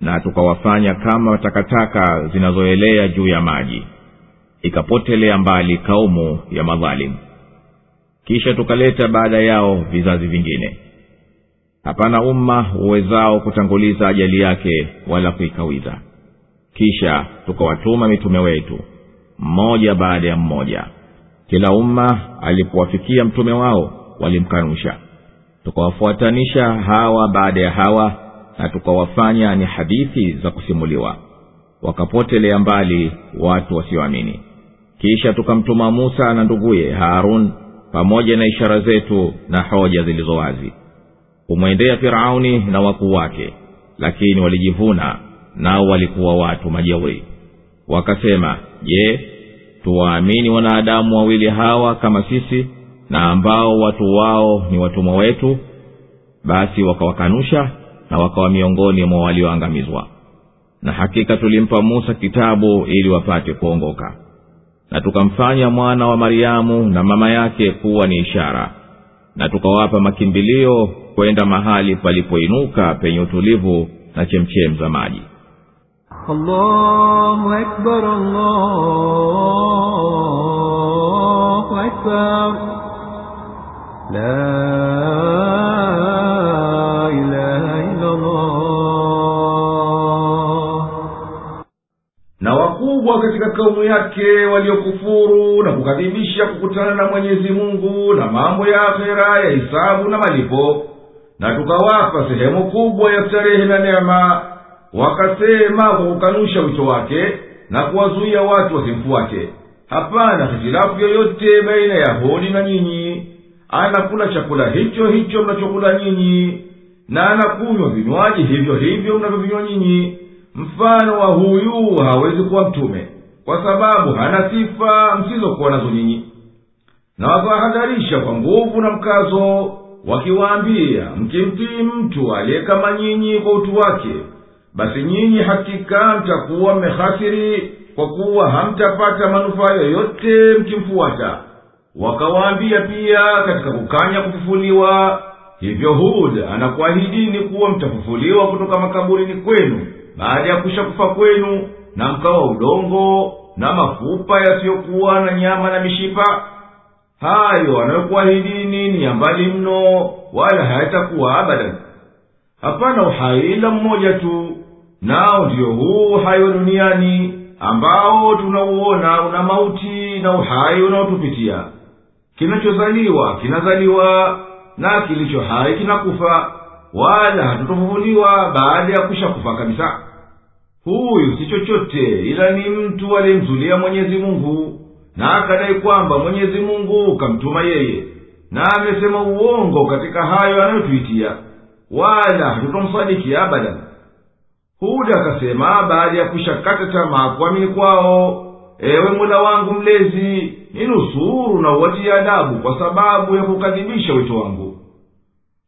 na tukawafanya kama takataka zinazoelea juu ya maji. Ikapotelea mbali kaumu ya madhalimu kisha tukaleta baada yao vizazi vingine. Hapana umma uwezao kutanguliza ajali yake wala kuikawiza kisha tukawatuma mitume wetu mmoja baada ya mmoja. Kila umma alipowafikia mtume wao walimkanusha. Tukawafuatanisha hawa baada ya hawa na tukawafanya ni hadithi za kusimuliwa. Wakapotelea mbali watu wasioamini. Kisha tukamtuma musa na nduguye harun pamoja na ishara zetu na hoja zilizo wazi. Kumwendea firauni na wakuu wake lakini walijivuna nao walikuwa watu majeuri. Wakasema je tuwaamini wanadamu wawili hawa kama sisi na ambao watu wao ni watumwa wetu? Basi wakawakanusha na wakawa miongoni mwa walioangamizwa. Na hakika tulimpa musa kitabu ili wapate kuongoka na tukamfanya mwana wa maryamu na mama yake kuwa ni ishara na tukawapa makimbilio kwenda mahali palipoinuka penye utulivu na chemchem za maji allahu akbar, allahu akbar. La wakubwa katika kaumu yake waliokufuru na kukadhibisha kukutana na mwenyezi mungu na mambo ya akhera ya hisabu na malipo. Na tukawapa sehemu kubwa ya starehe na neema. Wakasema kwa kukanusha wito wake na kuwazuia watu wasimfuate. Hapana hitilafu yoyote baina ya hodi na nyinyi. Anakula chakula hicho hicho mnachokula nyinyi. Na anakunywa vinywaji hivyo hivyo mnavyovinywa nyinyi mfano wa huyu hawezi kuwa mtume kwa sababu hana sifa msizokuwa nazo nyinyi. Na wakawahadharisha kwa nguvu na mkazo wakiwaambia mkimtii mtu aliye kama nyinyi kwa utu wake basi nyinyi hakika mtakuwa mmehasiri kwa kuwa hamtapata manufaa yoyote mkimfuata. Wakawaambia pia katika kukanya kufufuliwa hivyo hud anakuahidini kuwa mtafufuliwa kutoka makaburini kwenu baada ya kusha kufa kwenu na mkawa udongo na mafupa yasiyokuwa na nyama na mishipa hayo anayokuahidini ni ya mbali mno wala hayatakuwa abadan. Hapana uhai ila mmoja tu nao ndiyo huu uhai wa duniani ambao tunauona una mauti na uhai unaotupitia. Kinachozaliwa kinazaliwa na kilicho hai kinakufa wala hatutofufuliwa baada ya kusha kufa kabisa huyu si chochote ila ni mtu aliyemzulia mwenyezi mungu. Na akadai kwamba mwenyezi mungu kamtuma yeye. Na amesema uongo katika hayo anayotuitia. Wala hatutomsadiki abadan. Huda akasema baada ya kushakata tamaa kuamini kwao ewe mola wangu mlezi ninusuru na uwatie adabu kwa sababu ya kukadhibisha wito wangu.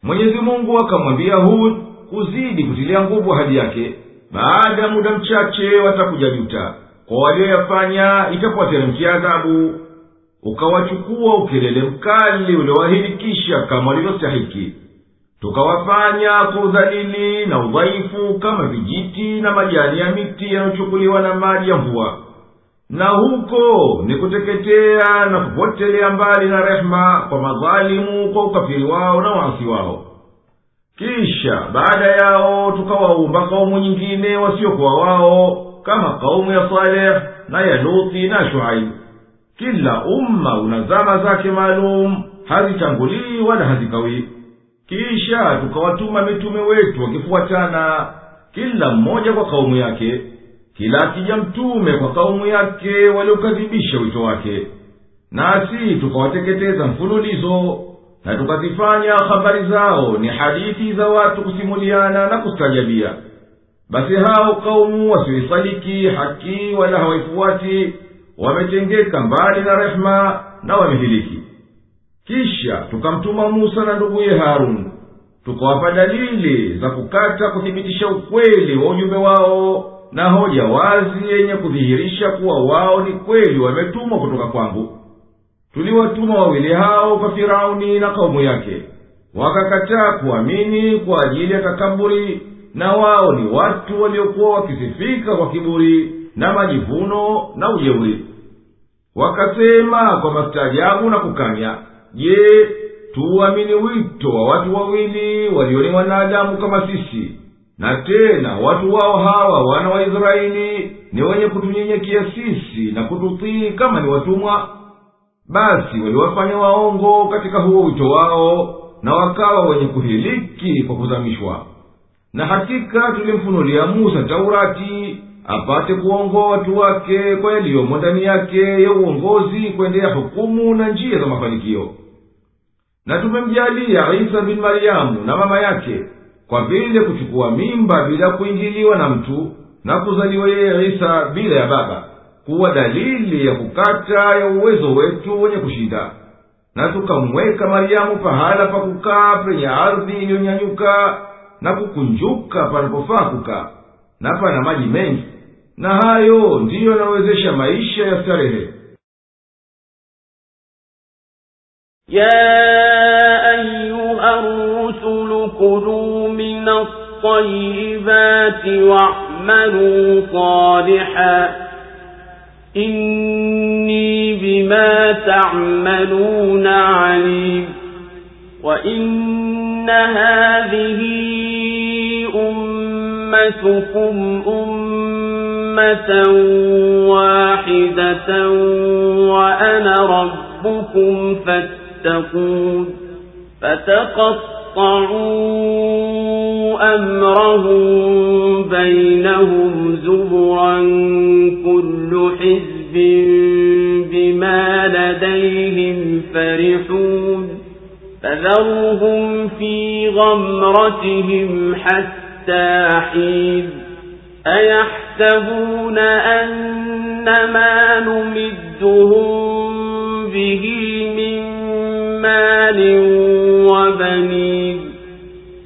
Mwenyezi mungu akamwambia hud kuzidi kutilia nguvu hadi yake baada ya muda mchache watakuja juta kwa walioyafanya itakuwateremkia adhabu ukawachukua ukelele mkali uliowahirikisha kama walivyostahiki. Tukawafanya kwa udhalili na udhaifu kama vijiti na majani ya miti yanayochukuliwa na maji ya mvua. Na huko ni kuteketea na kupotelea mbali na rehema kwa madhalimu kwa ukafiri wao na waasi wao kisha baada yao tukawaumba kaumu nyingine wasiokuwa wao kama kaumu ya saleh na ya luthi na shuaibu. Kila umma una zama zake maalum hazitangulii wala hazikawii kisha tukawatuma mitume wetu wakifuatana kila mmoja kwa kaumu yake kila akija mtume kwa kaumu yake waliokadhibisha wito wake. Nasi tukawateketeza mfululizo na tukazifanya habari zao ni hadithi za watu kusimuliana na kustajabia basi hao kaumu wasioisaliki haki wala hawaifuati wametengeka mbali na rehema na wamehiliki. Kisha tukamtuma musa na nduguye harun tukawapa dalili za kukata kuthibitisha ukweli wa ujumbe wao na hoja wazi yenye kudhihirisha kuwa wao ni kweli wametumwa kutoka kwangu tuliwatuma wawili hao kwa firauni na kaumu yake. Wakakataa kuamini kwa ajili ya takaburi na wao ni watu waliokuwa wakisifika kwa kiburi na majivuno na ujeuri. Wakasema kwa mastaajabu na kukanya je tuuamini wito wa watu wawili walio ni wanadamu kama sisi? Na tena watu wao hawa wana wa israeli ni wenye kutunyenyekia sisi na kututii kama ni watumwa basi waliwafanya waongo katika huo wito wao na wakawa wenye kuhiliki kwa kuzamishwa. Na hakika tulimfunulia musa taurati apate kuongoa watu wake kwa yaliyomo ndani yake ya uongozi kuendea hukumu na njia za mafanikio. Na tumemjalia isa bin maryamu na mama yake kwa vile kuchukua mimba bila kuingiliwa na mtu na kuzaliwa yeye isa bila ya baba kuwa dalili ya kukata ya uwezo wetu wenye kushinda na tukamweka maryamu pahala pa kukaa penye ardhi iliyonyanyuka na kukunjuka panapofaa kukaa na pana maji mengi. Na hayo ndiyo yanawezesha maisha ya starehe. Ya ayuha rusulu kuluu min altayibati wamaluu salihan. إني بما تعملون عليم. وإن هذه أمتكم أمة واحدة وأنا ربكم فاتقون. فتقطعوا أمرهم بينهم زبرا كل حزب بما لديهم فرحون فذرهم في غمرتهم حتى حين أيحسبون أن ما نمدهم به من مال وبنين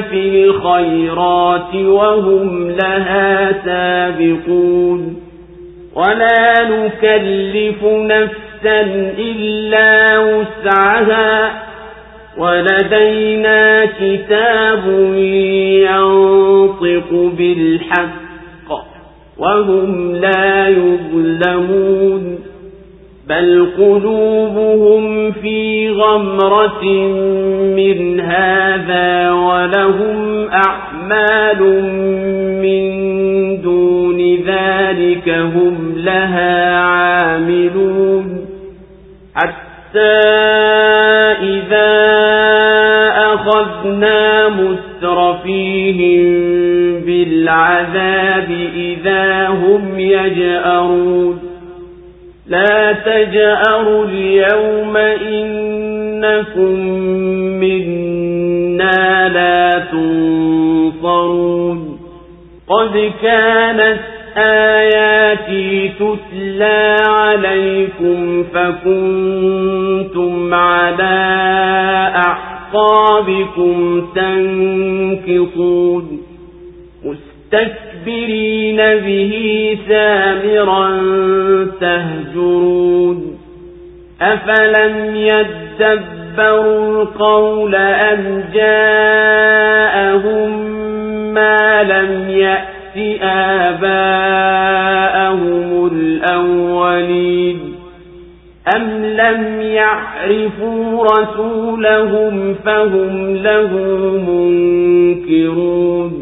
في الخيرات وهم لها سابقون. ولا نكلف نفسا إلا وسعها ولدينا كتاب ينطق بالحق وهم لا يظلمون. بل قلوبهم في غمرة من هذا ولهم أعمال من دون ذلك هم لها عاملون حتى إذا أخذنا مترفيهم بالعذاب إذا هم يجأرون لا تجأروا اليوم إنكم منا لا تنصرون. قد كانت آياتي تتلى عليكم فكنتم على أعقابكم تنكصون. مستكبرين به سامرا تهجرون. أفلم يدبروا القول أم جاءهم ما لم يأت آباءهم الأولين؟ أم لم يعرفوا رسولهم فهم له منكرون؟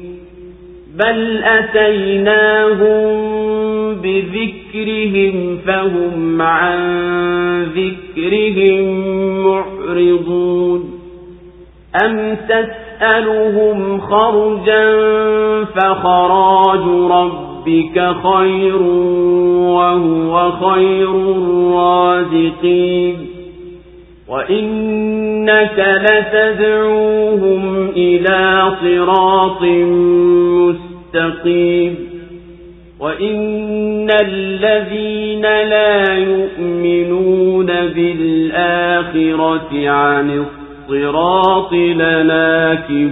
بل أتيناهم بذكرهم فهم عن ذكرهم معرضون أم تسألهم خرجا فخراج ربك خير وهو خير الرازقين وإنك لتدعوهم إلى صراط مستقيم وإن الذين لا يؤمنون بالآخرة عن الصراط لناكبون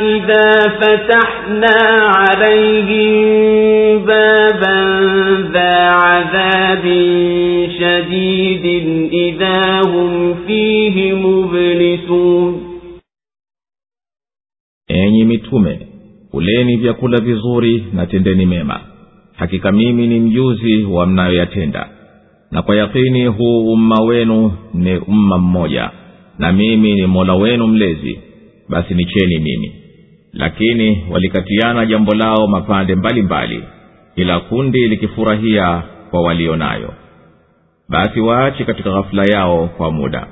إذا فتحنا عليهم بابا ذا عذاب شديد إذا هم فيه مبلسون enyi mitume kuleni vyakula vizuri na tendeni mema hakika mimi ni mjuzi wa mnayoyatenda na kwa yakini huu umma wenu ni umma mmoja na mimi ni mola wenu mlezi basi nicheni mimi. Lakini walikatiana jambo lao mapande mbalimbali mbali, kila kundi likifurahia kwa walio nayo basi waache katika ghafula yao kwa muda.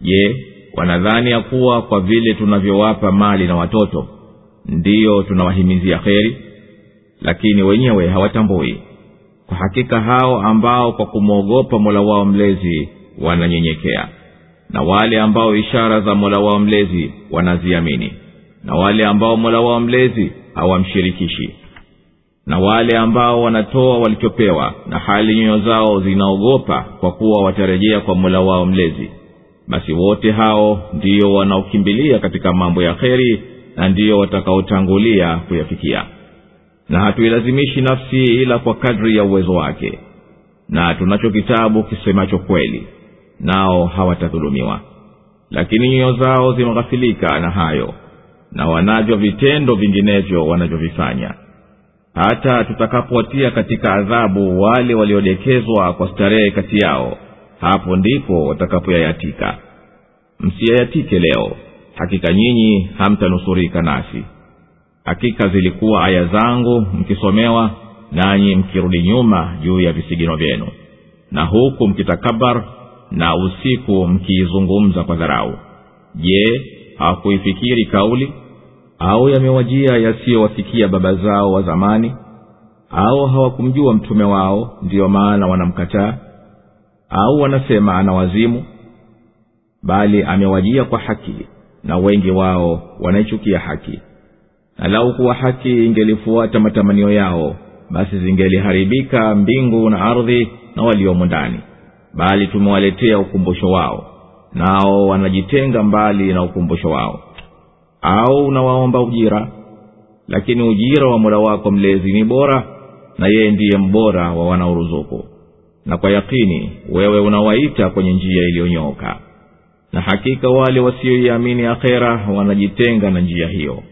Je wanadhani ya kuwa kwa vile tunavyowapa mali na watoto ndiyo tunawahimizia kheri? Lakini wenyewe hawatambui. Kwa hakika hao ambao kwa kumwogopa mola wao mlezi wananyenyekea na wale ambao ishara za mola wao mlezi wanaziamini na wale ambao mola wao mlezi hawamshirikishi na wale ambao wanatoa walichopewa na hali nyoyo zao zinaogopa kwa kuwa watarejea kwa mola wao mlezi. Basi wote hao ndiyo wanaokimbilia katika mambo ya kheri na ndiyo watakaotangulia kuyafikia. Na hatuilazimishi nafsi ila kwa kadri ya uwezo wake na tunacho kitabu kisemacho kweli nao hawatadhulumiwa lakini nyoyo zao zimeghafilika na hayo na wanavyo vitendo vinginevyo wanavyovifanya. Hata tutakapowatia katika adhabu wale waliodekezwa kwa starehe kati yao hapo ndipo watakapoyayatika. Msiyayatike leo hakika nyinyi hamtanusurika nasi. Hakika zilikuwa aya zangu mkisomewa nanyi mkirudi nyuma juu ya visigino vyenu. Na huku mkitakabar na usiku mkiizungumza kwa dharau. Je hawakuifikiri kauli? Au yamewajia yasiyowafikia baba zao wa zamani? Au hawakumjua mtume wao ndiyo maana wanamkataa? Au wanasema ana wazimu? Bali amewajia kwa haki na wengi wao wanaichukia haki. Na lau kuwa haki ingelifuata matamanio yao basi zingeliharibika mbingu na ardhi na waliomo ndani bali tumewaletea ukumbusho wao nao wanajitenga mbali na ukumbusho wao. Au unawaomba ujira? Lakini ujira wa mola wako mlezi ni bora na yeye ndiye mbora wa wanaoruzuku. Na kwa yakini wewe unawaita kwenye njia iliyonyooka na hakika wale wasioiamini akhera wanajitenga na njia hiyo.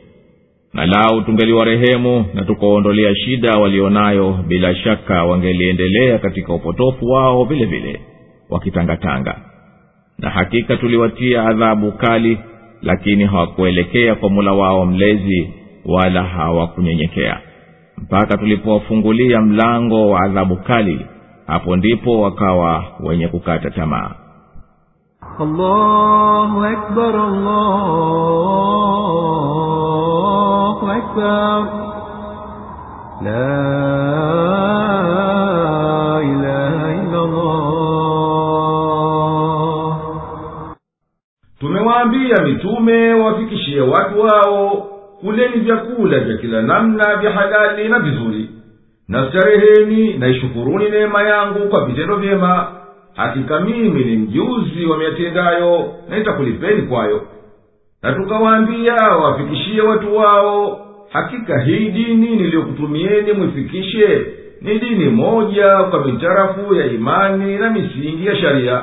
Na lau tungeliwarehemu na tukawaondolea shida walionayo bila shaka wangeliendelea katika upotofu wao vile vile wakitangatanga. Na hakika tuliwatia adhabu kali lakini hawakuelekea kwa mula wao mlezi wala hawakunyenyekea. Mpaka tulipowafungulia mlango wa adhabu kali hapo ndipo wakawa wenye kukata tamaa. La tumewaambia mitume wafikishie watu wao kuleni vyakula vya kila namna vya halali na vizuri. Na stareheni na ishukuruni neema yangu kwa vitendo vyema. Hakika mimi ni mjuzi wa miyatendayo na nitakulipeni kwayo. Na tukawaambia wafikishie watu wao hakika hii dini niliyokutumieni mwifikishe ni dini moja kwa mitarafu ya imani na misingi ya sharia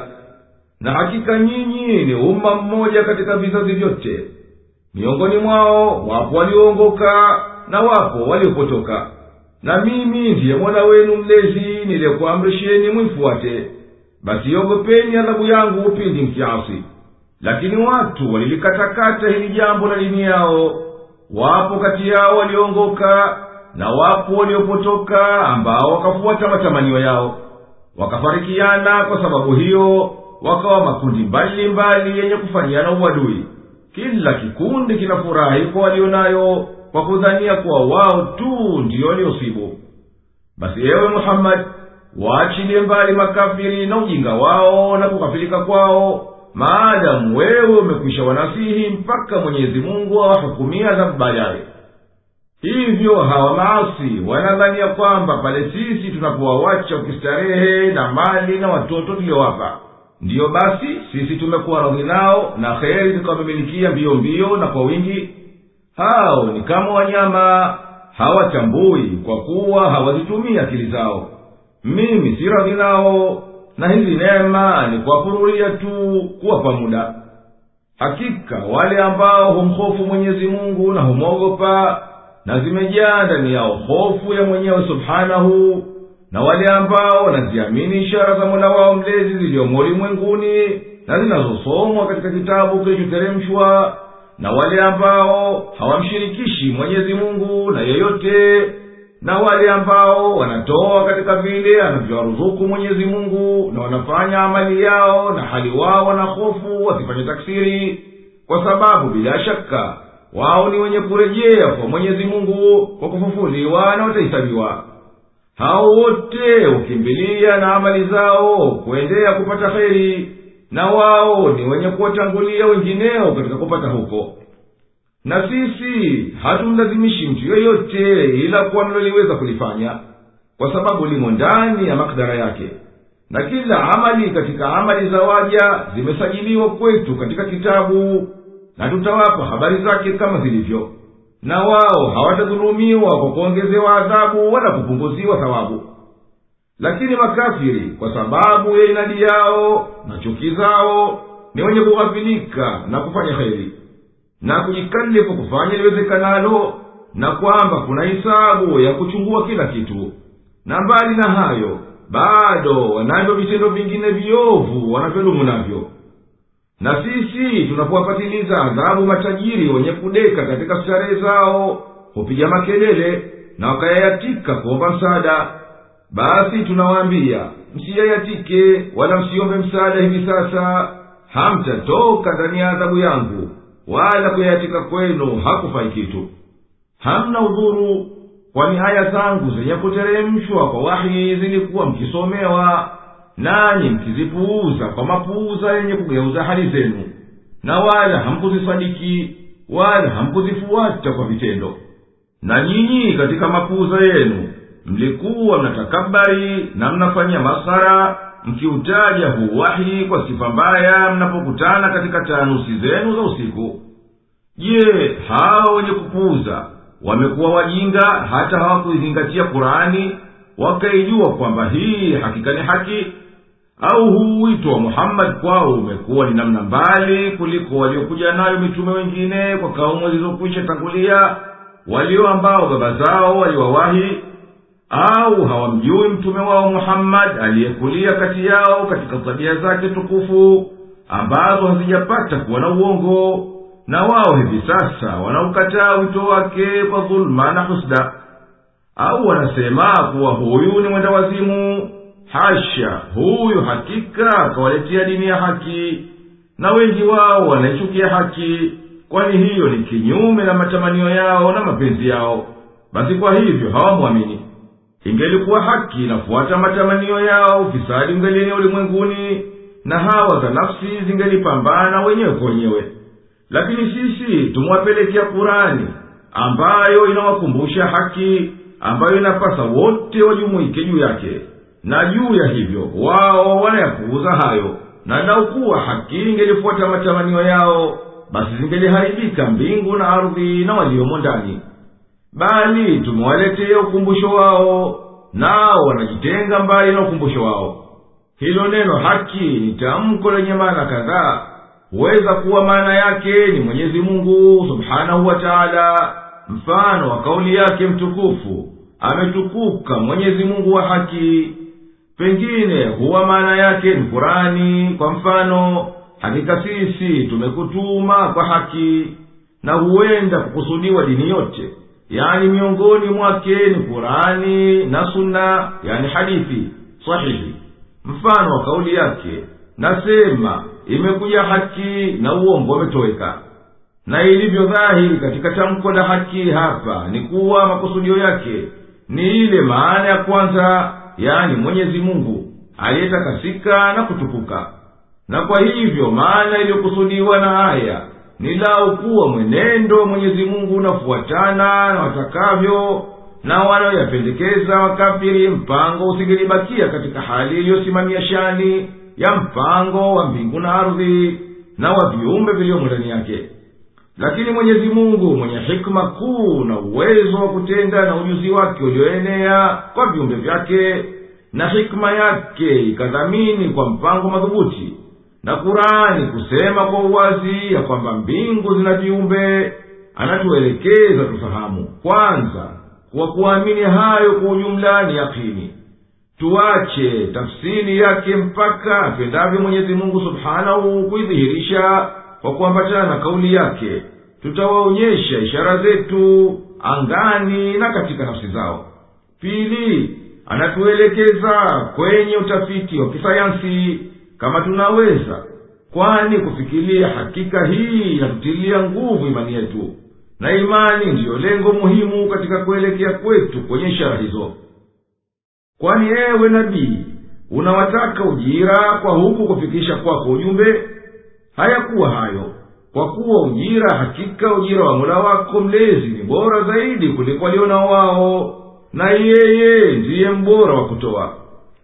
na hakika nyinyi ni umma mmoja katika vizazi vyote. Miongoni mwao wapo walioongoka na wapo waliopotoka. Na mimi ndiye mwana wenu mlezi niliyekuamrisheni mwifuate. Basi ogopeni adhabu yangu pindi mkiasi. Lakini watu walilikatakata hili jambo la dini yao. Wapo kati yao walioongoka na wapo waliopotoka ambao wakafuata matamanio yao. Wakafarikiana kwa sababu hiyo wakawa makundi mbalimbali yenye kufanyiana uadui. Kila kikundi kinafurahi kwa walio nayo kwa kudhania kuwa wao tu ndiyo waliosibu. Basi ewe muhammadi waachilie mbali makafiri na ujinga wao na kukafilika kwao maadamu wewe umekwisha wanasihi mpaka mwenyezi mungu awahukumia adhabu baadaye hivyo hawa maasi wanadhania kwamba pale sisi tunapowawacha ukistarehe na mali na watoto tuliowapa ndiyo basi sisi tumekuwa radhi nao na kheri tukawamimilikia mbio mbio na kwa wingi. Hao ni kama wanyama hawatambui kwa kuwa hawazitumii akili zao. Mimi si radhi nao na hizi neema ni kuwapururia tu kuwapa muda. Hakika wale ambao humhofu mwenyezi mungu na humwogopa na zimejaa ndani yao hofu ya mwenyewe subhanahu na wale ambao wanaziamini ishara za mola wao mlezi ziliyomo ulimwenguni na zinazosomwa katika kitabu kilichoteremshwa na wale ambao hawamshirikishi mwenyezi mungu na yeyote na wale ambao wanatoa katika vile anavyowaruzuku mwenyezi mungu na wanafanya amali yao na hali wao wana hofu wasifanye taksiri kwa sababu bila shaka wao ni wenye kurejea kwa mwenyezi mungu kwa kufufuliwa na watahisabiwa hao wote hukimbilia na amali zao kuendea kupata heri na wao ni wenye kuwatangulia wengineo katika kupata huko. Na sisi hatumlazimishi mtu yoyote ila kuwa naloliweza kulifanya kwa sababu limo ndani ya makdara yake. Na kila amali katika amali za waja zimesajiliwa kwetu katika kitabu na tutawapa habari zake kama zilivyo na wao hawatadhulumiwa kwa kuongezewa adhabu wala kupunguziwa thawabu. Lakini makafiri kwa sababu ya inadi yao na chuki zao ni wenye kughafilika na kufanya kheri. Na kujikalifu kufanya liwezekanalo na kwamba kuna hisabu ya kuchungua kila kitu. Na mbali na hayo bado wanavyo vitendo vingine viovu wanavyodumu navyo na sisi tunapowapatiliza adhabu matajiri wenye kudeka katika starehe zao hupiga makelele na wakayayatika kuomba msaada. Basi tunawaambia msiyayatike wala msiombe msaada hivi sasa. Hamtatoka ndani ya adhabu yangu wala kuyayatika kwenu hakufai kitu. Hamna udhuru kwani aya zangu zenye kuteremshwa kwa wahi zilikuwa mkisomewa nanyi mkizipuuza kwa mapuuza yenye kugeuza hali zenu. Na wala hamkuzisadiki wala hamkuzifuata kwa vitendo. Na nyinyi katika mapuuza yenu mlikuwa mnatakabari na mnafanyia masara mkiutaja huu wahi kwa sifa mbaya mnapokutana katika taanusi zenu za usiku. Je hawa wenye kupuuza wamekuwa wajinga hata hawakuizingatia kurani wakaijua kwamba hii hakika ni haki au huu wito wa muhammadi kwao umekuwa ni namna mbali kuliko waliokuja nayo mitume wengine kwa kaumu zilizokwisha tangulia walio ambao baba zao waliwawahi au hawamjui mtume wao muhammadi aliyekulia kati yao katika tabia zake tukufu ambazo hazijapata kuwa na uongo na wao hivi sasa wanaukataa wito wake kwa dhuluma na husda au wanasema kuwa huyu ni mwenda wazimu hasha huyu hakika akawaletea dini ya haki na wengi wao wanaichukia haki kwani hiyo ni kinyume na matamanio yao na mapenzi yao. Basi kwa hivyo hawamwamini. Ingelikuwa haki inafuata matamanio yao ufisadi ungelienea ulimwenguni na hawa za nafsi zingelipambana wenyewe kwa wenyewe. Lakini sisi tumewapelekea kurani ambayo inawakumbusha haki ambayo inapasa wote wajumuike juu yake na juu ya hivyo wao wanayapuuza hayo na laukuwa haki ingelifuata matamanio yao basi zingeliharibika mbingu na ardhi na waliomo ndani. Bali tumewaletea ukumbusho wao nao wanajitenga mbali na ukumbusho wao. Hilo neno haki ni tamko lenye maana kadhaa. Huweza kuwa maana yake ni mwenyezi mungu subhanahu wa taala mfano wa kauli yake mtukufu ametukuka mwenyezi mungu wa haki pengine huwa maana yake ni kurani kwa mfano hakika sisi tumekutuma kwa haki na huenda kukusudiwa dini yote. Yani miongoni mwake ni kurani na sunna yani hadithi sahihi. Mfano wa kauli yake nasema imekuja haki na uongo umetoweka. Na ilivyo dhahiri katika tamko la haki hapa ni kuwa makusudio yake ni ile maana ya kwanza yani mwenyezi mungu aliyetakasika na kutukuka. Na kwa hivyo maana iliyokusudiwa na aya ni lau kuwa mwenendo wa mwenyezi mungu unafuatana na watakavyo na wanaoyapendekeza wakafiri mpango usingelibakia katika hali iliyosimamia shani ya mpango wa mbingu na ardhi na wa viumbe vilivyomo ndani yake lakini mwenyezi mungu mwenye hikma kuu na uwezo wa kutenda na ujuzi wake ulioenea kwa viumbe vyake na hikma yake ikadhamini kwa mpango madhubuti na kurani kusema kwa uwazi ya kwamba mbingu zina viumbe anatuelekeza tufahamu kwanza kwa kuamini hayo kwa ujumla ni yakini tuache tafsiri yake mpaka apendavyo mwenyezi mungu subhanahu kuidhihirisha kwa kuambatana na kauli yake tutawaonyesha ishara zetu angani na katika nafsi zao. Pili anatuelekeza kwenye utafiti wa kisayansi kama tunaweza kwani kufikiria hakika hii inatutilia nguvu imani yetu. Na imani ndiyo lengo muhimu katika kuelekea kwetu kwenye ishara hizo. Kwani ewe nabii unawataka ujira kwa huku kufikisha kwako ujumbe hayakuwa hayo. Kwa kuwa ujira hakika ujira wa mula wako mlezi ni bora zaidi kuliko walionao wao na yeye ndiye mbora wa kutoa.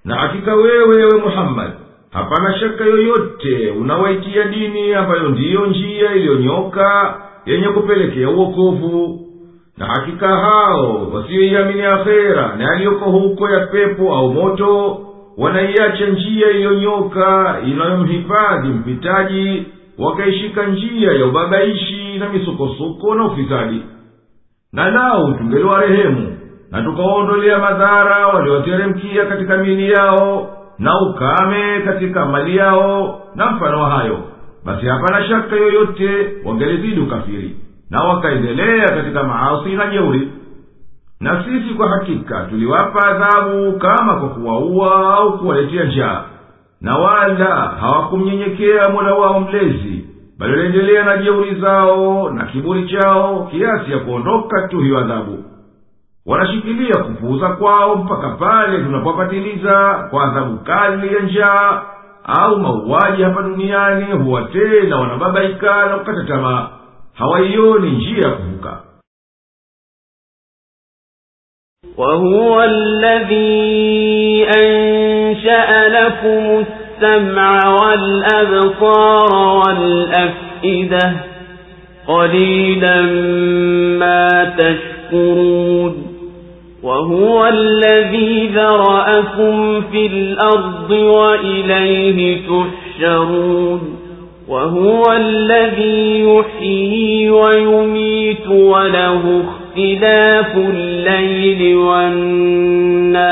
Na hakika wewe ewe muhammadi hapana shaka yoyote unawaitia dini ambayo ndiyo njia iliyonyoka yenye kupelekea uokovu. Na hakika hao wasiyoiamini akhera na yaliyoko huko ya pepo au moto wanaiacha njia iliyonyoka inayomhifadhi mpitaji wakaishika njia ya ubabaishi na misukosuko na ufisadi. Na lau tungeliwarehemu na tukaondolea madhara walioteremkia katika mili yao na ukame katika mali yao na mfano hayo. Basi hapana shaka yoyote wangelizidi ukafiri na wakaendelea katika maasi na jeuri na sisi kwa hakika tuliwapa adhabu kama kwa kuwaua au kuwaletea njaa. Na wala hawakumnyenyekea mola wao mlezi bali waliendelea na jeuri zao na kiburi chao kiasi ya kuondoka tu hiyo adhabu. Wanashikilia kupuuza kwao mpaka pale tunapopatiliza kwa adhabu kali ya njaa au mauaji hapa duniani huwa tena wanababaika na kukata tamaa. Hawaioni njia ya kuvuka وهو الذي أنشأ لكم السمع والأبصار والأفئدة قليلا ما تشكرون وهو الذي ذرأكم في الأرض وإليه تحشرون وهو الذي يحيي ويميت وله اختلاف الليل والنهار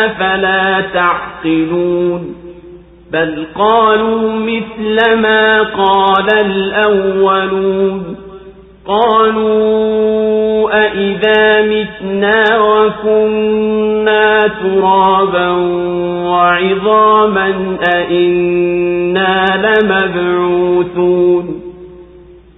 أفلا تعقلون بل قالوا مثل ما قال الأولون قالوا أئذا متنا وكنا ترابا وعظاما أئنا لمبعوثون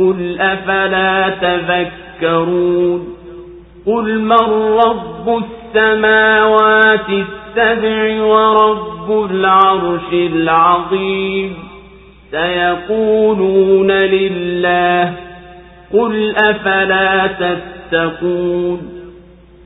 قل أفلا تذكرون قل من رب السماوات السبع ورب العرش العظيم سيقولون لله قل أفلا تتقون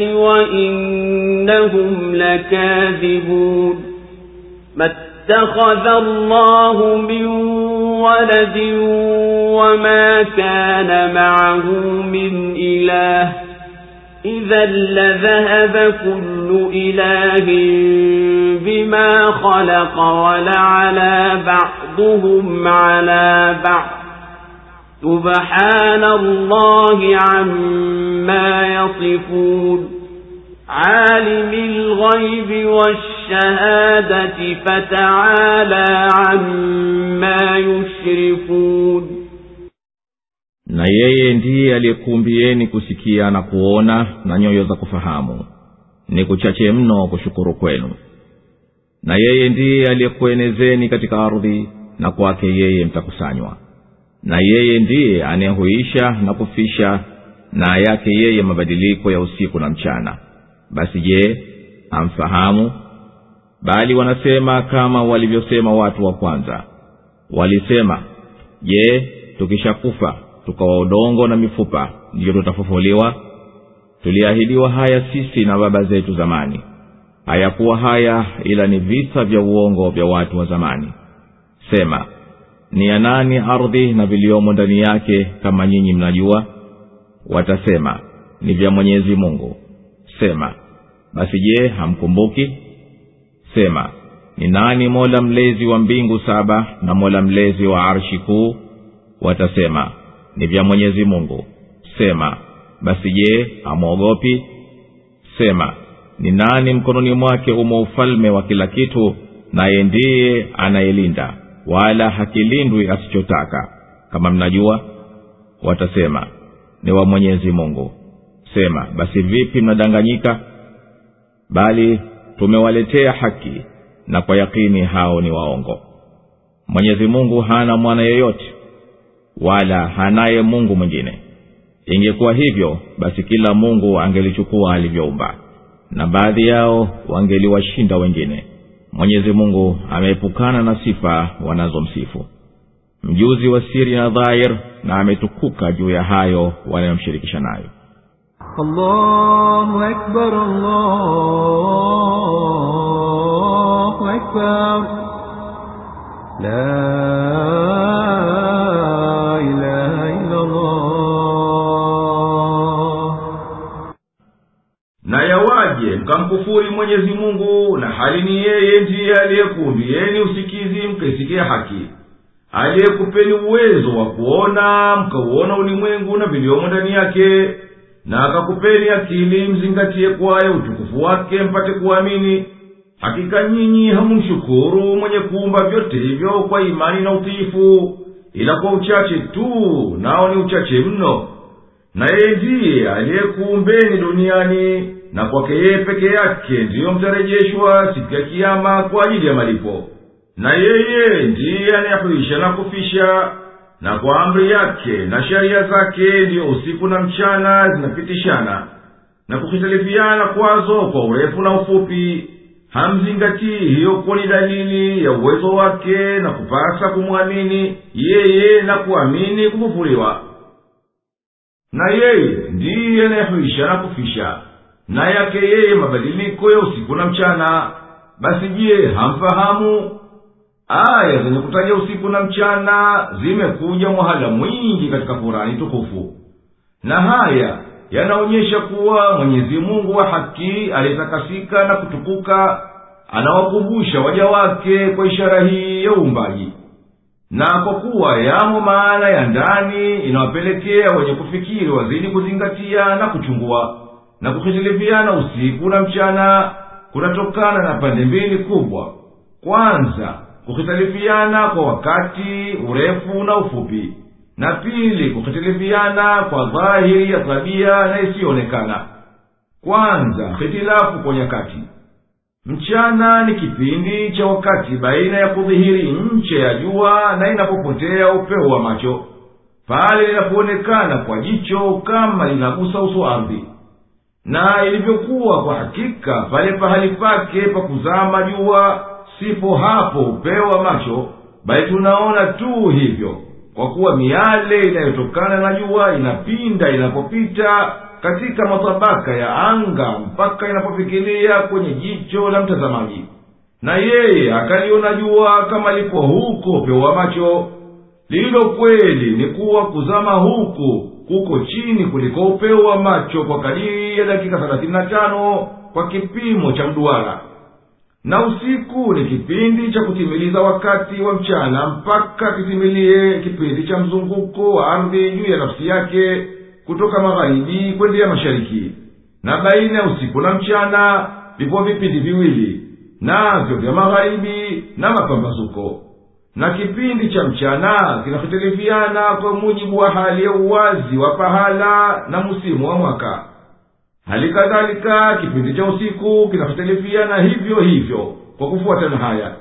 وإنهم لكاذبون. ما اتخذ الله من ولد وما كان معه من إله. إذا لذهب كل إله بما خلق ولعلى بعضهم على بعض. سبحان الله عما يصفون عالم الغيب والشهادة فتعالى عما يشركون na yeye ndiye aliyekuumbieni kusikia na kuona na nyoyo za kufahamu ni kuchache mno kushukuru kwenu na yeye ndiye aliyekuenezeni katika ardhi na kwake yeye mtakusanywa na yeye ndiye anayehuisha na kufisha na yake yeye mabadiliko ya usiku na mchana. Basi je amfahamu bali wanasema kama walivyosema watu wa kwanza. Walisema je tukishakufa tukawa udongo na mifupa ndiyo tutafufuliwa? Tuliahidiwa haya sisi na baba zetu zamani. Hayakuwa haya ila ni visa vya uongo vya watu wa zamani. Sema ni ya nani ardhi na viliomo ndani yake kama nyinyi mnajua watasema ni vya mwenyezi mungu. Sema basi je hamkumbuki? Sema ni nani mola mlezi wa mbingu saba na mola mlezi wa arshi kuu? Watasema ni vya mwenyezi mungu. Sema basi je hamwogopi? Sema ni nani mkononi mwake umo ufalme wa kila kitu naye ndiye anayelinda wala hakilindwi asichotaka? Kama mnajua watasema ni wa mwenyezi mungu. Sema basi vipi mnadanganyika? Bali tumewaletea haki na kwa yakini hao ni waongo. Mwenyezi mungu hana mwana yeyote wala hanaye mungu mwingine. Ingekuwa hivyo basi kila mungu angelichukua alivyoumba na baadhi yao wangeliwashinda wengine. Mwenyezi mungu ameepukana na sifa wanazomsifu mjuzi wa siri na dhahir na ametukuka juu ya hayo wanayomshirikisha nayo. Na yawaje mkamkufuri mwenyezi mungu na hali ni yeye ndiye aliyekuumbieni usikizi mkaisikia haki aliyekupeni uwezo wa kuona mkauona ulimwengu na viliomo ndani yake na akakupeni akili mzingatie kwayo utukufu wake mpate kuamini. Hakika nyinyi hamumshukuru mwenye kuumba vyote hivyo kwa imani na utiifu ila kwa uchache tu nao ni uchache mno. Na yeye ndiye aliyekuumbeni duniani na kwake yeye peke yake ndiyo mtarejeshwa siku ya kiama kwa ajili ya malipo na yeye ndiye anayehuisha na kufisha na kwa amri yake na sheria zake ndiyo usiku na mchana zinapitishana na kuhitalifiana kwazo kwa urefu na ufupi hamzingatii hiyo ni dalili ya uwezo wake na kupasa kumwamini yeye na kuamini kufufuliwa. Na yeye ndiye anayehuisha na kufisha na yake yeye mabadiliko ya usiku na mchana basi je hamfahamu aya zenye kutaja usiku na mchana zimekuja mwahala mwingi katika kurani tukufu. Na haya yanaonyesha kuwa mwenyezi mungu wa haki aliyetakasika na kutukuka anawakumbusha waja wake kwa ishara hii ya uumbaji. Na kwa kuwa yamo maana ya ndani inawapelekea wenye kufikiri wazidi kuzingatia na kuchungua. Na kuhitilifiana usiku na mchana kunatokana na pande mbili kubwa. Kwanza kuhitalifiana kwa wakati urefu na ufupi. Na pili kuhitilifiana kwa dhahiri ya tabia na isiyoonekana. Kwanza hitilafu kwa nyakati. Mchana ni kipindi cha wakati baina ya kudhihiri nche ya jua na inapopotea upeo wa macho. Pale linapoonekana kwa jicho kama linagusa uso ardhi. Na ilivyokuwa kwa hakika pale pahali pake pa kuzama jua sipo hapo upeo wa macho bali tunaona tu hivyo kwa kuwa miale inayotokana na jua inapinda inapopita katika matabaka ya anga mpaka inapofikilia kwenye jicho la mtazamaji. Na yeye akaliona jua kama lipo huko upeo wa macho. Lilo kweli ni kuwa kuzama huku kuko chini kuliko upeo wa macho kwa kadiri ya dakika thelathini na tano kwa kipimo cha mduara na usiku ni kipindi cha kutimiliza wakati wa mchana mpaka kitimilie kipindi cha mzunguko wa ardhi juu ya nafsi yake kutoka magharibi kwendea mashariki. Na baina ya usiku na mchana vipo vipindi viwili navyo vya magharibi na mapambazuko. Na kipindi cha mchana kinahitilifiana kwa mujibu wa hali ya uwazi wa pahala na musimu wa mwaka hali kadhalika kipindi cha usiku kinahitilifiana hivyo hivyo kwa kufuatana haya.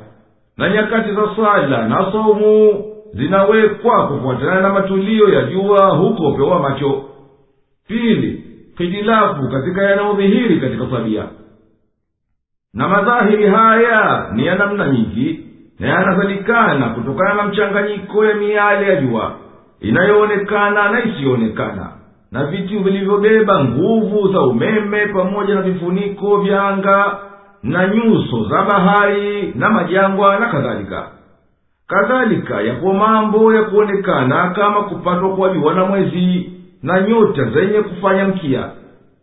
Na nyakati za sala na somu zinawekwa kufuatana na matulio ya jua huko pewa macho. Pili hitilafu katika yanayodhihiri katika sabia na madhahiri haya ni ya namna nyingi na yanazalikana kutokana na mchanganyiko ya miale ya jua inayoonekana na isiyoonekana na vitu vilivyobeba nguvu za umeme pamoja na vifuniko vya anga na nyuso za bahari na majangwa na kadhalika. Kadhalika yapo mambo ya kuonekana kama kupatwa kwa jua na mwezi na nyota zenye kufanya mkia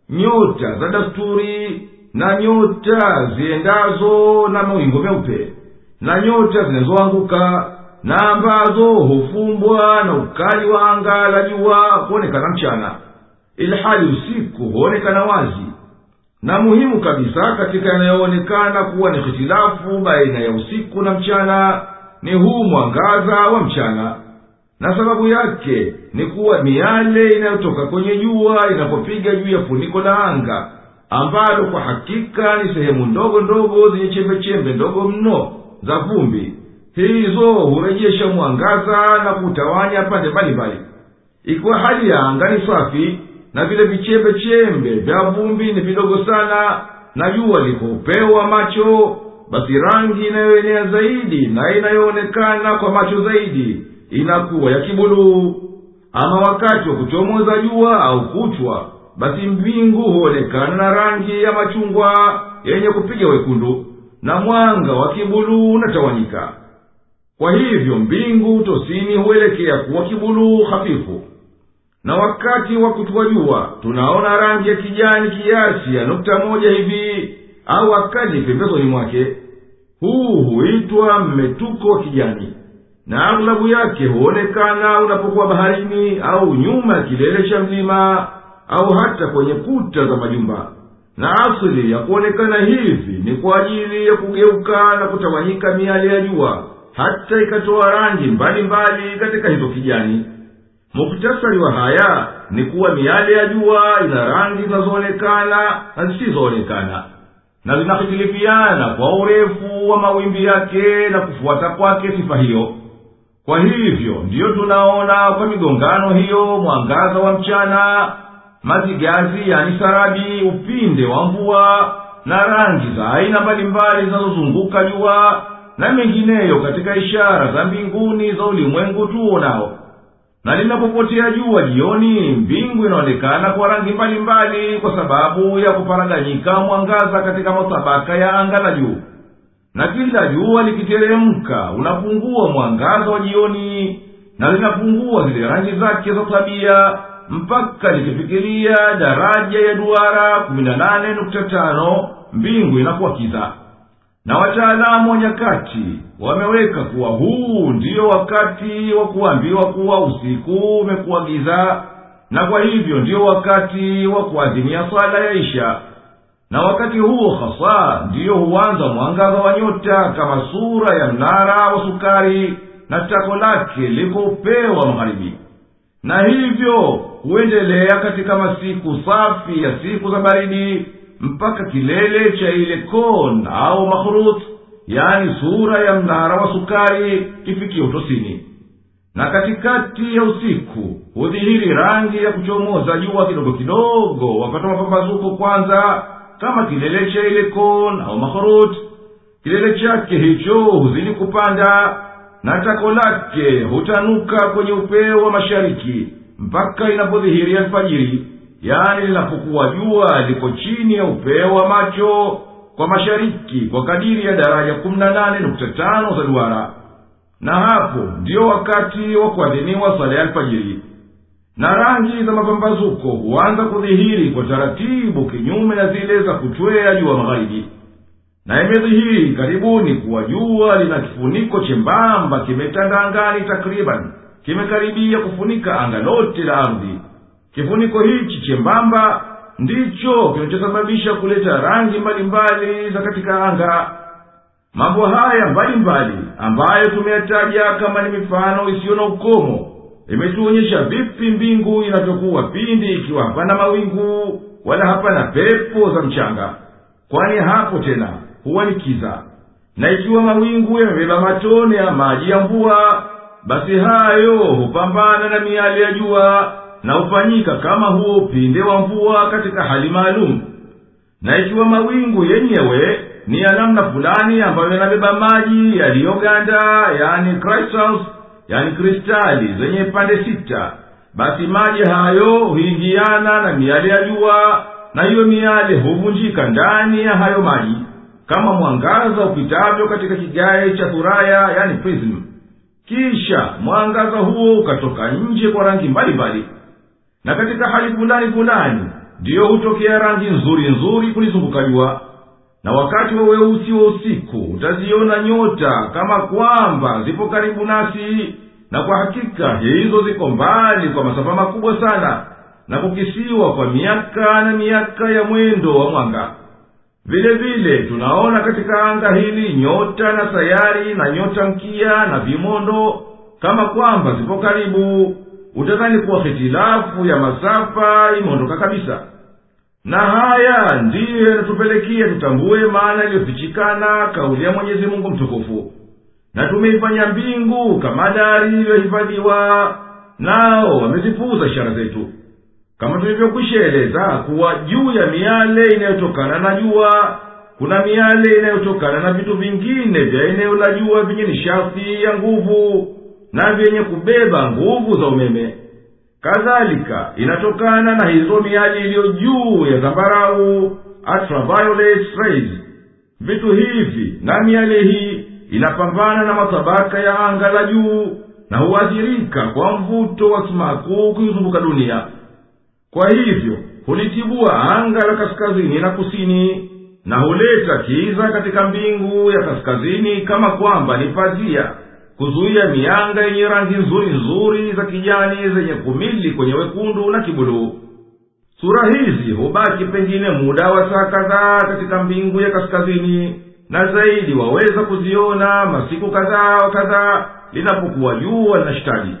nyota za dasturi na nyota ziendazo na mawingo meupe na nyota zinazoanguka na ambazo hufumbwa na ukali wa anga la jua kuonekana mchana. Ilhali usiku huonekana wazi. Na muhimu kabisa katika yanayoonekana kuwa ni hitilafu baina ya usiku na mchana ni huu mwangaza wa mchana. Na sababu yake ni kuwa miale inayotoka kwenye jua inapopiga juu ya funiko la anga ambalo kwa hakika ni sehemu ndogo ndogo zenye chembechembe ndogo mno za vumbi hizo hurejesha mwangaza na kutawanya pande mbalimbali. Ikiwa hali ya anga ni safi na vile vichembechembe vya vumbi ni vidogo sana na jua liko macho basi rangi inayoenea zaidi na inayoonekana kwa macho zaidi inakuwa ya kibuluu ama wakati wa kuchomoza jua au kuchwa basi mbingu huonekana na rangi ya machungwa yenye kupiga wekundu na mwanga wa kibuluu unatawanyika kwa hivyo mbingu tosini huelekea kuwa kibuluu hafifu. Na wakati wa kutua jua tunaona rangi ya kijani kiasi ya nukta moja hivi au akali pembezoni mwake. Huu huitwa mmetuko wa kijani na aghlabu yake huonekana unapokuwa baharini au nyuma ya kilele cha mlima au hata kwenye kuta za majumba. Na asili ya kuonekana hivi ni kwa ajili ya kugeuka na kutawanyika miale ya jua hata ikatoa rangi mbalimbali katika hizo kijani. Muktasari wa haya ni kuwa miale ya jua ina rangi zinazoonekana na zisizoonekana na zinahitilifiana kwa urefu wa mawimbi yake na kufuata kwake sifa hiyo. Kwa hivyo ndiyo tunaona kwa migongano hiyo mwangaza wa mchana mazigazi yani sarabi upinde wa mvua na rangi za aina mbalimbali zinazozunguka jua na mengineyo katika ishara za mbinguni za ulimwengu tuonao. Na linapopotea jua jioni mbingu inaonekana kwa rangi mbalimbali kwa sababu ya kuparaganyika mwangaza katika matabaka ya anga la juu. Na kila jua likiteremka unapungua mwangaza wa jioni na linapungua zile rangi zake za tabia mpaka likifikiria daraja ya duara kumi na nane nukta tano mbingu inakuwa kiza na wataalamu wa nyakati wameweka kuwa huu ndiyo wakati wa kuambiwa kuwa usiku umekuwa giza na kwa hivyo ndiyo wakati wa kuadhimia sala ya isha. Na wakati huo hasa ndiyo huanza mwangaza wa nyota kama sura ya mnara wa sukari na tako lake liko upeo magharibi. Na hivyo huendelea katika masiku safi ya siku za baridi mpaka kilele cha ile kon au mahrut yaani sura ya mnara wa sukari kifikie utosini. Na katikati ya usiku hudhihiri rangi ya kuchomoza jua kidogo kidogo wakati wa mapambazuko kwanza kama kilele cha ile kon au mahrut kilele chake hicho huzidi kupanda na tako lake hutanuka kwenye upeo wa mashariki mpaka inapodhihiri alfajiri yani linapokuwa jua liko chini ya upeo wa macho kwa mashariki kwa kadiri ya daraja kumi na nane nukta tano za duara. Na hapo ndiyo wakati wa kuadhiniwa sala ya alfajiri. Na rangi za mapambazuko huanza kudhihiri kwa taratibu kinyume na zile za kutwea jua magharibi. Na imedhihiri karibuni kuwa jua lina kifuniko chembamba kimetanda angani takriban kimekaribia kufunika anga lote la ardhi kifuniko hichi chembamba ndicho kinachosababisha kuleta rangi mbalimbali za katika anga. Mambo haya mbalimbali ambayo tumeyataja kama ni mifano isiyo na ukomo imetuonyesha vipi mbingu inavyokuwa pindi ikiwa hapana mawingu wala hapana pepo za mchanga. Kwani hapo tena huwa ni kiza. Na ikiwa mawingu yamebeba matone ya maji ya mvua basi hayo hupambana na miali ya jua na hufanyika kama huo upinde wa mvua katika hali maalum. Na ikiwa mawingu yenyewe ni ya namna fulani ambayo yanabeba maji yaliyoganda yani crystals yani kristali zenye pande sita basi maji hayo huingiana na miale ya jua na hiyo miale huvunjika ndani ya hayo maji kama mwangaza upitavyo katika kigae cha thuraya yani prism. Kisha mwangaza huo ukatoka nje kwa rangi mbalimbali na katika hali fulani fulani ndiyo hutokea rangi nzuri nzuri kulizunguka jua na wakati wa weusi wa usiku utaziona nyota kama kwamba zipo karibu nasi. Na kwa hakika hizo ziko mbali kwa masafa makubwa sana na kukisiwa kwa miaka na miaka ya mwendo wa mwanga. Vile vile tunaona katika anga hili nyota na sayari na nyota mkia na vimondo kama kwamba zipo karibu utadhani kuwa hitilafu ya masafa imeondoka kabisa. Na haya ndiyo yanatupelekea tutambue maana iliyofichikana kauli ya mwenyezi mungu mtukufu. Na tumeifanya mbingu kama dari iliyohifadhiwa nao wamezipuuza ishara zetu. Kama tulivyokwishaeleza kuwa juu ya miale inayotokana na jua kuna miale inayotokana na vitu vingine vya eneo la jua vyenye nishati ya nguvu na vyenye kubeba nguvu za umeme. Kadhalika inatokana na hizo miali iliyo juu ya zambarau ultraviolet rays. Vitu hivi na miale hii inapambana na matabaka ya anga la juu na huathirika kwa mvuto wa sumaku kuizunguka dunia. Kwa hivyo hulitibua anga la kaskazini na kusini na huleta kiza katika mbingu ya kaskazini kama kwamba ni pazia kuzuia mianga yenye rangi nzuri nzuri za kijani zenye kumili kwenye wekundu na kibuluu. Sura hizi hubaki pengine muda wa saa kadhaa katika mbingu ya kaskazini na zaidi waweza kuziona masiku kadhaa wa kadhaa linapokuwa jua linashitaji.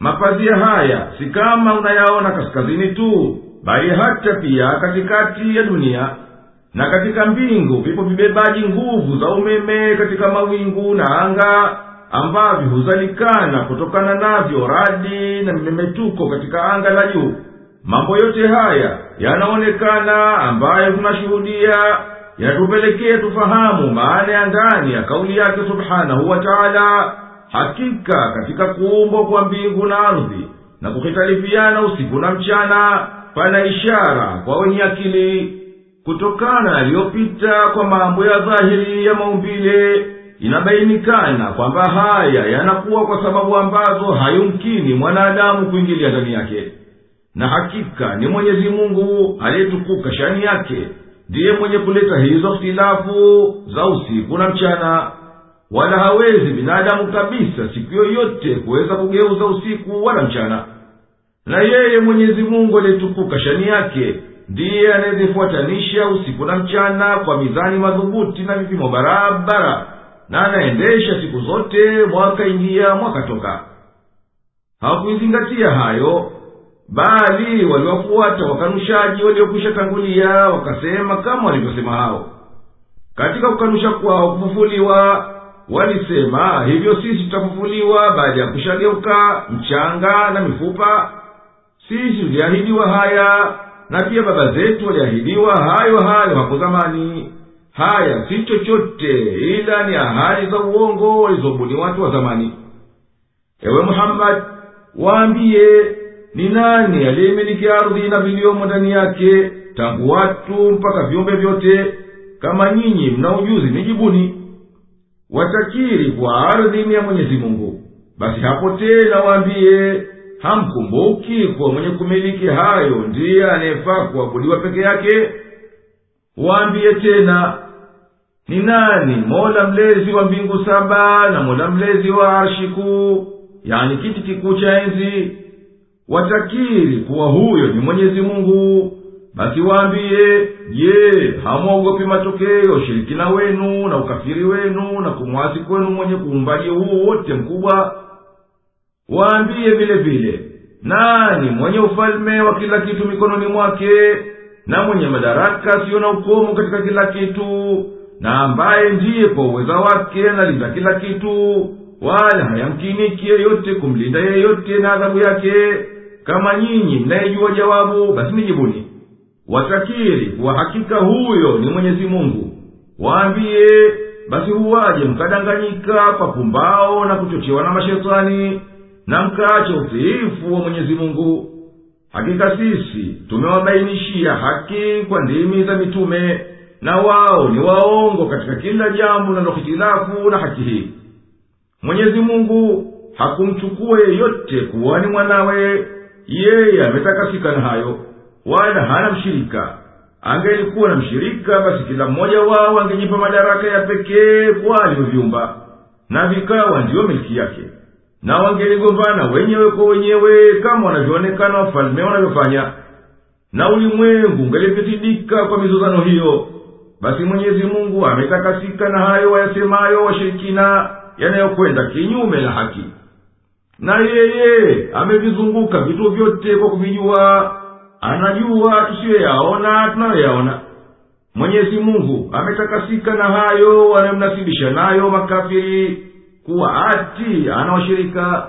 Mapazia haya si kama unayaona kaskazini tu bali hata pia katikati ya dunia. Na katika mbingu vipo vibebaji nguvu za umeme katika mawingu na anga ambavyo huzalikana kutokana navyo radi na mimemetuko katika anga la juu. Mambo yote haya yanaonekana ambayo tunashuhudia yanatupelekea tufahamu maana ya ndani ya kauli yake subhanahu wa taala. Hakika katika kuumbwa kwa mbingu na ardhi na kuhitalifiana usiku na mchana pana ishara kwa wenye akili kutokana yaliyopita kwa mambo ya dhahiri ya maumbile inabainikana kwamba haya yanakuwa kwa sababu ambazo hayumkini mwanadamu kuingilia ndani yake. Na hakika ni mwenyezi mungu aliyetukuka shani yake ndiye mwenye kuleta hizo htilafu za usiku na mchana. Wala hawezi binadamu kabisa siku yoyote kuweza kugeuza usiku wala mchana. Na yeye mwenyezi mungu aliyetukuka shani yake ndiye anayezifuatanisha usiku na mchana kwa mizani madhubuti na vipimo barabara na anaendesha siku zote mwaka ingia mwaka toka. Hawakuizingatia hayo bali waliwafuata wakanushaji waliokwisha tangulia wakasema kama walivyosema hao. Katika kukanusha kwao kufufuliwa walisema hivyo sisi tutafufuliwa baada ya kushageuka mchanga na mifupa. Sisi tuliahidiwa haya na pia baba zetu waliahidiwa hayo hayo hapo zamani haya si chochote ila ni ahadi za uongo walizobuni watu wa zamani. Ewe muhammadi waambiye ni nani aliyemiliki ardhi na viliomo ndani yake tangu watu mpaka viumbe vyote? Kama nyinyi mna ujuzi nijibuni. Watakiri kwa ardhi ni ya mwenyezi mungu. Basi hapo tena waambiye hamkumbuki kuwa mwenye kumiliki hayo ndiye anayefaa kuabudiwa peke yake? Waambiye tena ni nani? Mola mlezi wa mbingu saba na mola mlezi wa arshi kuu. Yani kiti kikuu cha enzi. Watakiri kuwa huyo ni mwenyezi mungu. Basi waambiye je hamwogopi matokeo shirikina wenu na ukafiri wenu na kumwasi kwenu mwenye kuumbaji huo wote mkubwa? Waambiye vile vile nani mwenye ufalme wa kila kitu mikononi mwake na mwenye madaraka siyo na ukomo katika kila kitu na ambaye ndiye kwa uweza wake analinda kila kitu wala hayamkiniki yeyote kumlinda yeyote na adhabu yake. Kama nyinyi mnayejua jawabu basi nijibuni watakiri kuwa hakika huyo ni mwenyezi mungu. Waambiye basi huwaje mkadanganyika kwa pumbao na kuchochewa na mashetani na mkaacha utiifu wa mwenyezi mungu. Hakika sisi tumewabainishia haki kwa ndimi za mitume na wao ni waongo katika kila jambo linalohitilafu na haki hii. Mwenyezi mungu hakumchukua yeyote kuwa ni mwanawe. Yeye ametakasika na hayo wala hana mshirika. Angelikuwa na mshirika basi kila mmoja wao angejipa madaraka ya pekee kwa alivyovyumba na vikawa ndiyo miliki yake. Na wangeligombana wenyewe kwa wenyewe kama wanavyoonekana wafalme wanavyofanya. Na ulimwengu ungelivitidika kwa mizozano hiyo basi mwenyezi mungu ametakasika na hayo wayasemayo washirikina yanayokwenda kinyume na haki. Na yeye amevizunguka vitu vyote kwa kuvijua anajua tusiyoyaona tunayoyaona. Mwenyezi mungu ametakasika na hayo wanayomnasibisha nayo makafiri kuwa ati anawashirika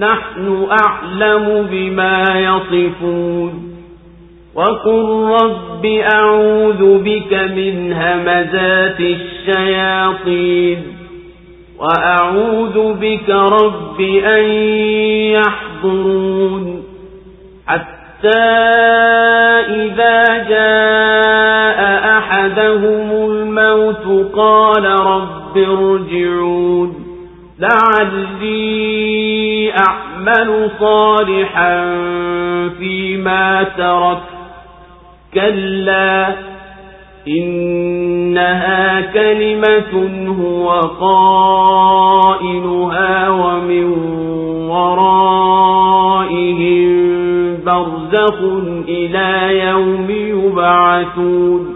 نحن أعلم بما يصفون. وقل رب أعوذ بك من همزات الشياطين. وأعوذ بك رب أن يحضرون. حتى إذا جاء أحدهم الموت قال رب ارجعون. لعلي أعمل صالحا فيما ترك كلا إنها كلمة هو قائلها ومن ورائهم برزخ إلى يوم يبعثون.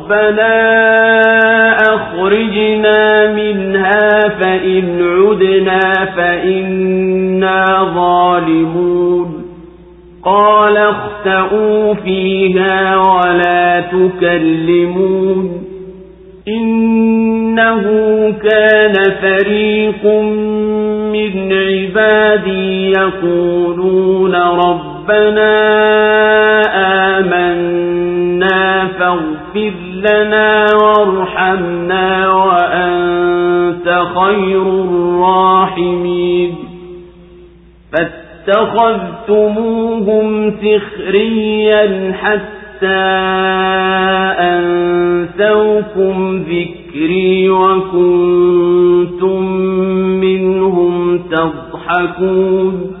ربنا أخرجنا منها فإن عدنا فإنا ظالمون. قال اختأوا فيها ولا تكلمون. إنه كان فريق من عبادي يقولون ربنا آمنا فاغفر لنا وارحمنا وأنت خير الراحمين. فاتخذتموهم سخريا حتى أنسوكم ذكري وكنتم منهم تضحكون.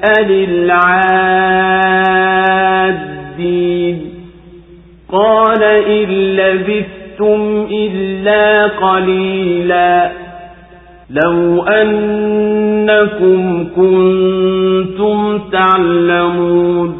فاسأل العادين قال إن لبثتم إلا قليلا لو أنكم كنتم تعلمون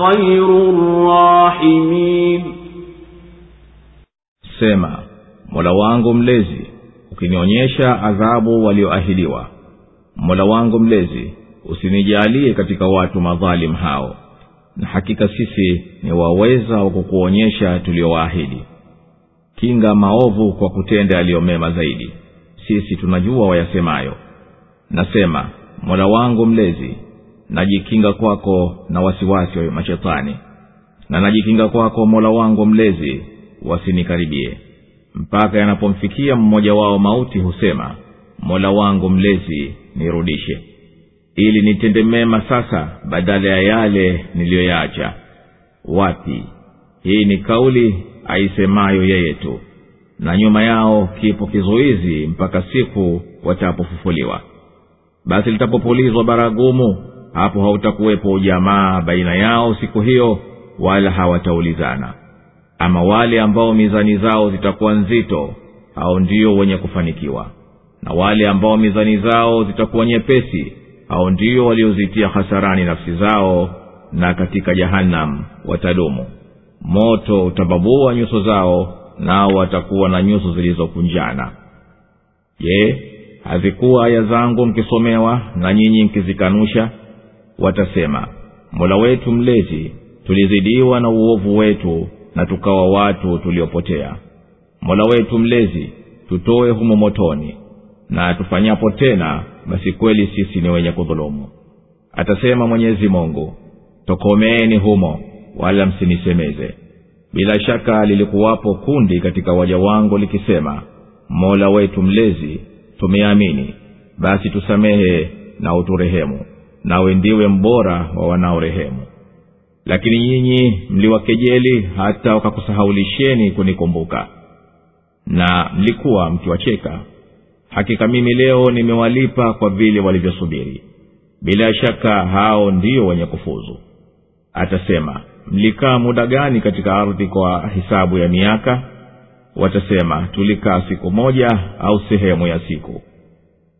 خير الراحمين sema mola wangu mlezi ukinionyesha adhabu walioahidiwa mola wangu mlezi usinijalie katika watu madhalim hao na hakika sisi ni waweza wa kukuonyesha tuliowaahidi kinga maovu kwa kutenda yaliyomema zaidi sisi tunajua wayasemayo nasema mola wangu mlezi najikinga kwako na wasiwasi wa mashetani na najikinga kwako mola wangu mlezi wasinikaribie. Mpaka yanapomfikia mmoja wao mauti husema mola wangu mlezi nirudishe. Ili nitende mema sasa badala ya yale niliyoyaacha. Wapi? Hii ni kauli aisemayo yeye tu. Na nyuma yao kipo kizuizi mpaka siku watapofufuliwa. Basi litapopulizwa baragumu hapo hautakuwepo ujamaa baina yao siku hiyo wala hawataulizana. Ama wale ambao mizani zao zitakuwa nzito hao ndio wenye kufanikiwa. Na wale ambao mizani zao zitakuwa nyepesi hao ndio waliozitia hasarani nafsi zao na katika jahannam watadumu. Moto utababua nyuso zao nao watakuwa na nyuso zilizokunjana. Je hazikuwa aya zangu mkisomewa na nyinyi mkizikanusha watasema mola wetu mlezi tulizidiwa na uovu wetu na tukawa watu tuliopotea. Mola wetu mlezi tutoe humo motoni na tufanyapo tena basi kweli sisi ni wenye kudhulumu. Atasema mwenyezi mungu tokomeeni humo wala msinisemeze. Bila shaka lilikuwapo kundi katika waja wangu likisema mola wetu mlezi tumeamini basi tusamehe na uturehemu nawe ndiwe mbora wa wanaorehemu. Lakini nyinyi mliwakejeli hata wakakusahaulisheni kunikumbuka. Na mlikuwa mkiwacheka. Hakika mimi leo nimewalipa kwa vile walivyosubiri. Bila shaka hao ndio wenye kufuzu. Atasema mlikaa muda gani katika ardhi kwa hisabu ya miaka? Watasema tulikaa siku moja au sehemu ya siku.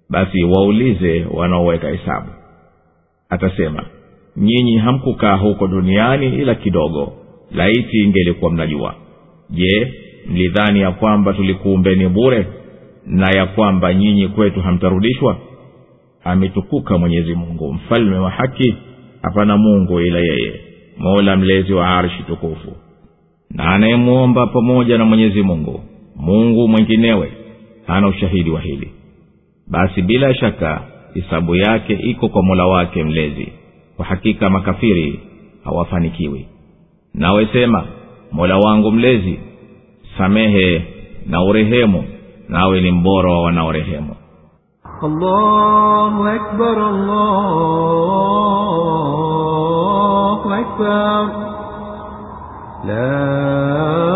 Basi waulize wanaoweka hesabu atasema nyinyi hamkukaa huko duniani ila kidogo laiti ingelikuwa mnajua. Je mlidhani ya kwamba tulikuumbeni bure na ya kwamba nyinyi kwetu hamtarudishwa? Ametukuka mwenyezi mungu mfalme wa haki hapana mungu ila yeye mola mlezi wa arshi tukufu. Na anayemwomba pamoja na mwenyezi mungu mungu mwenginewe hana ushahidi wa hili. Basi bila shaka hisabu yake iko kwa mola wake mlezi. Kwa hakika makafiri hawafanikiwi. Nawe sema mola wangu mlezi samehe na urehemu nawe ni mbora wa wanaorehemu. Allahu akbar, allahu akbar. La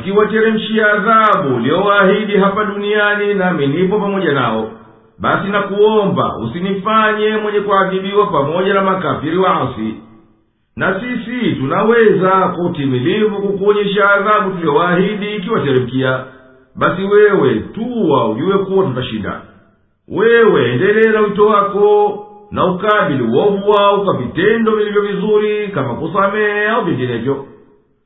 ukiwateremshia adhabu uliowaahidi hapa duniani nami nipo pamoja nao. Basi nakuomba usinifanye mwenye kuadhibiwa pamoja na makafiri waasi. Na sisi tunaweza kwa utimilivu kukuonyesha adhabu tuliyowaahidi ikiwateremkia. Basi wewe tuwa ujue kuwa tutashinda wewe endelee wito wako na ukabili uovu wao kwa vitendo vilivyo vizuri kama kusamehe au vinginevyo.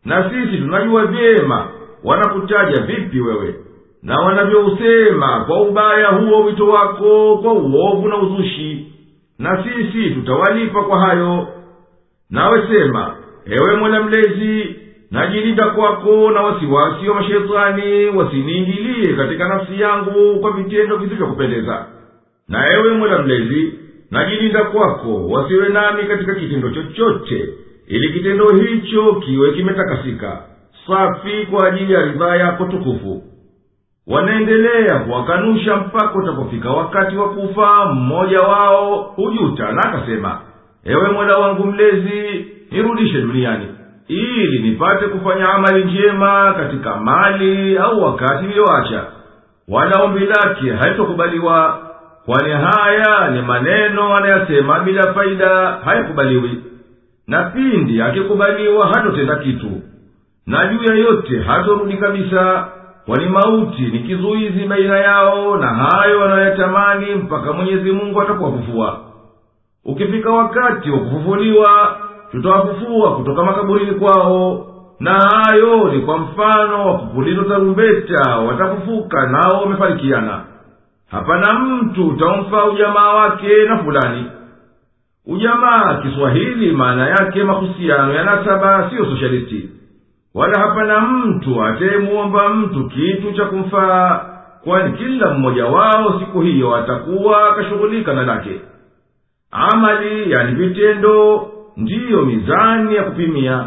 Na sisi tunajua vyema wanakutaja vipi wewe? Na wanavyousema kwa ubaya huo wito wako kwa uovu na uzushi. Na sisi tutawalipa kwa hayo. Nawe sema ewe mola mlezi najilinda kwako na wasiwasi wa mashetani wasiniingilie katika nafsi yangu kwa vitendo visivyokupendeza na ewe mola mlezi najilinda kwako wasiwe nami katika kitendo chochote ili kitendo hicho kiwe kimetakasika safi kwa ajili ya ridhaa yako tukufu. Wanaendelea kuwakanusha mpaka utakofika wakati wa kufa mmoja wao hujuta na akasema ewe mola wangu mlezi nirudishe duniani ili nipate kufanya amali njema katika mali au wakati niliyoacha wala ombi lake haitokubaliwa kwani haya ni maneno anayasema bila faida hayakubaliwi. Na pindi akikubaliwa hatotenda kitu na juu ya yote hatorudi kabisa kwani mauti ni kizuizi baina yao na hayo wanayotamani mpaka mwenyezi mungu atakuwafufua. Ukifika wakati wa kufufuliwa tutawafufua kutoka makaburini kwao na hayo ni kwa mfano wa kupulizwa tarumbeta watafufuka nao wamefarikiana. Hapana mtu utamfaa ujamaa wake na fulani. Ujamaa kiswahili maana yake mahusiano ya nasaba siyo soshalisti wala hapana mtu atayemuomba mtu kitu cha kumfaa kwani kila mmoja wao siku hiyo atakuwa akashughulika na lake. Amali yani vitendo ndiyo mizani ya kupimia.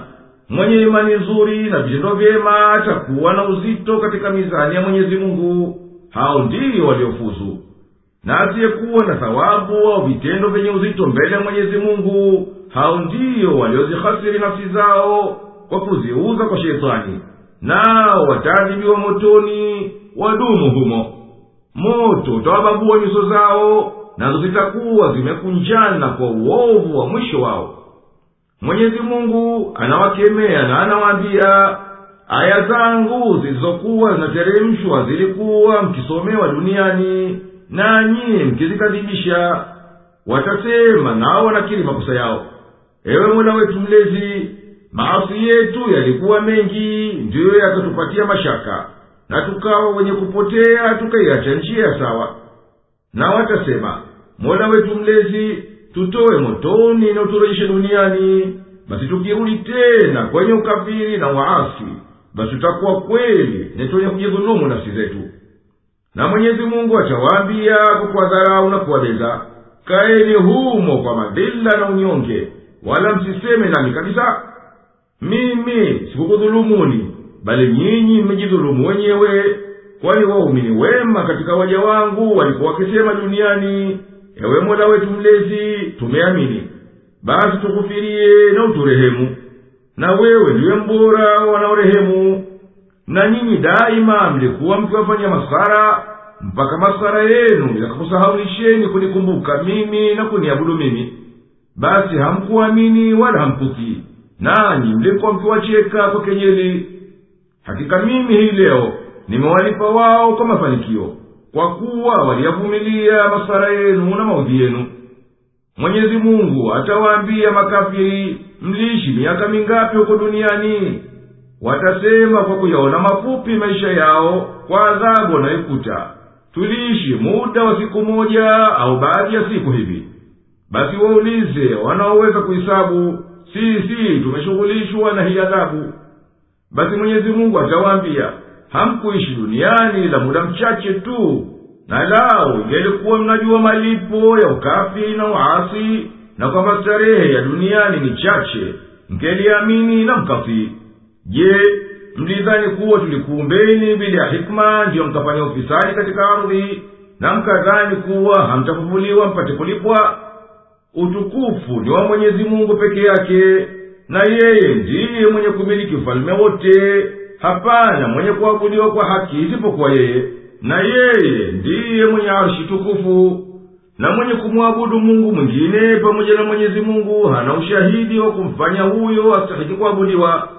Mwenye imani nzuri na vitendo vyema atakuwa na uzito katika mizani ya mwenyezi mungu. Hao ndiyo waliofuzu. Na asiyekuwa na thawabu au vitendo vyenye uzito mbele ya mwenyezi mungu hao ndiyo waliozihasiri nafsi zao kwa kuziuza kwa shetani nao wataadhibiwa motoni wadumu humo. Moto utawababua nyuso zao nazo zitakuwa zimekunjana kwa uovu wa mwisho wao. Mwenyezi mungu anawakemea na anawaambia aya zangu zilizokuwa zinateremshwa zilikuwa mkisomewa duniani nanyi mkizikadhibisha. Watasema nao wanakiri makosa yao. Ewe mola wetu mlezi maasi yetu yalikuwa mengi ndiyo yakatupatia mashaka na tukawa wenye kupotea tukaiacha njia sawa. Na watasema mola wetu mlezi tutowe motoni na uturejeshe duniani. Basi tukirudi tena kwenye ukafiri na waasi basi tutakuwa kweli ni twenye kujidhulumu nafsi zetu. Na mwenyezi mungu atawaambia kwa kuwadharau na kuwabeza kaeni humo kwa madhila na unyonge wala msiseme nami kabisa mimi sikukudhulumuni bali nyinyi mmejidhulumu wenyewe. Kwani waumini wema katika waja wangu walikuwa wakisema duniani ewe mola wetu mlezi tumeamini. Basi tukufirie na uturehemu. Na wewe ndiwe mbora wanaorehemu. Na nyinyi daima mlikuwa mkiwafanya maskhara mpaka maskhara yenu yakakusahaulisheni kunikumbuka mimi na kuniabudu mimi. Basi hamkuamini wala hamkutii nanyi mlikuwa mkiwacheka kwa kenyeli. Hakika mimi hii leo nimewalipa wao kwa mafanikio kwa kuwa waliyavumilia masara yenu na maudhi yenu. Mwenyezi mungu atawaambia makafiri mliishi miaka mingapi huko duniani? Watasema kwa kuyaona mafupi maisha yao kwa adhabu wanayokuta. Tuliishi muda wa siku moja au baadhi ya siku hivi. Basi waulize wanaoweza kuhisabu sisi tumeshughulishwa na hii adhabu. Basi mwenyezi mungu atawaambia hamkuishi duniani la muda mchache tu na lao ingelikuwa mnajua malipo ya ukafi na uasi na kwamba starehe ya duniani ni chache mkeliamini na mkafii je mlidhani kuwa tulikuumbeni bila ya hikma ndiyo mkafanya ufisadi katika ardhi na mkadhani kuwa hamtafufuliwa mpate kulipwa utukufu ni wa mwenyezi mungu peke yake na yeye ndiye mwenye kumiliki ufalume wote. Hapana mwenye kuabudiwa kwa haki isipokuwa yeye na yeye ndiye mwenye arshi tukufu. Na mwenye kumwabudu mungu mwingine pamoja na mwenyezi mungu hana ushahidi wa kumfanya huyo astahiki kuabudiwa.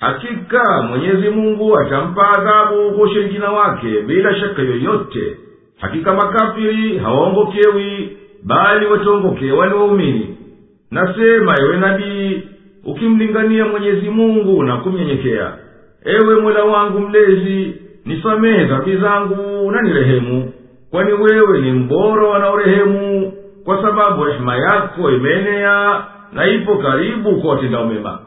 Hakika mwenyezi mungu atampa adhabu kwa ushirikina wake bila shaka yoyote. Hakika makafiri hawaongokewi bali wataongokewa ni waumini nasema ewe nabii ukimlingania mwenyezi mungu na kumnyenyekea. Ewe mola wangu mlezi nisamehe dhambi zangu na nirehemu. Kwani wewe ni mbora wanaorehemu kwa sababu rehema yako imeenea na ipo karibu kwa watendao mema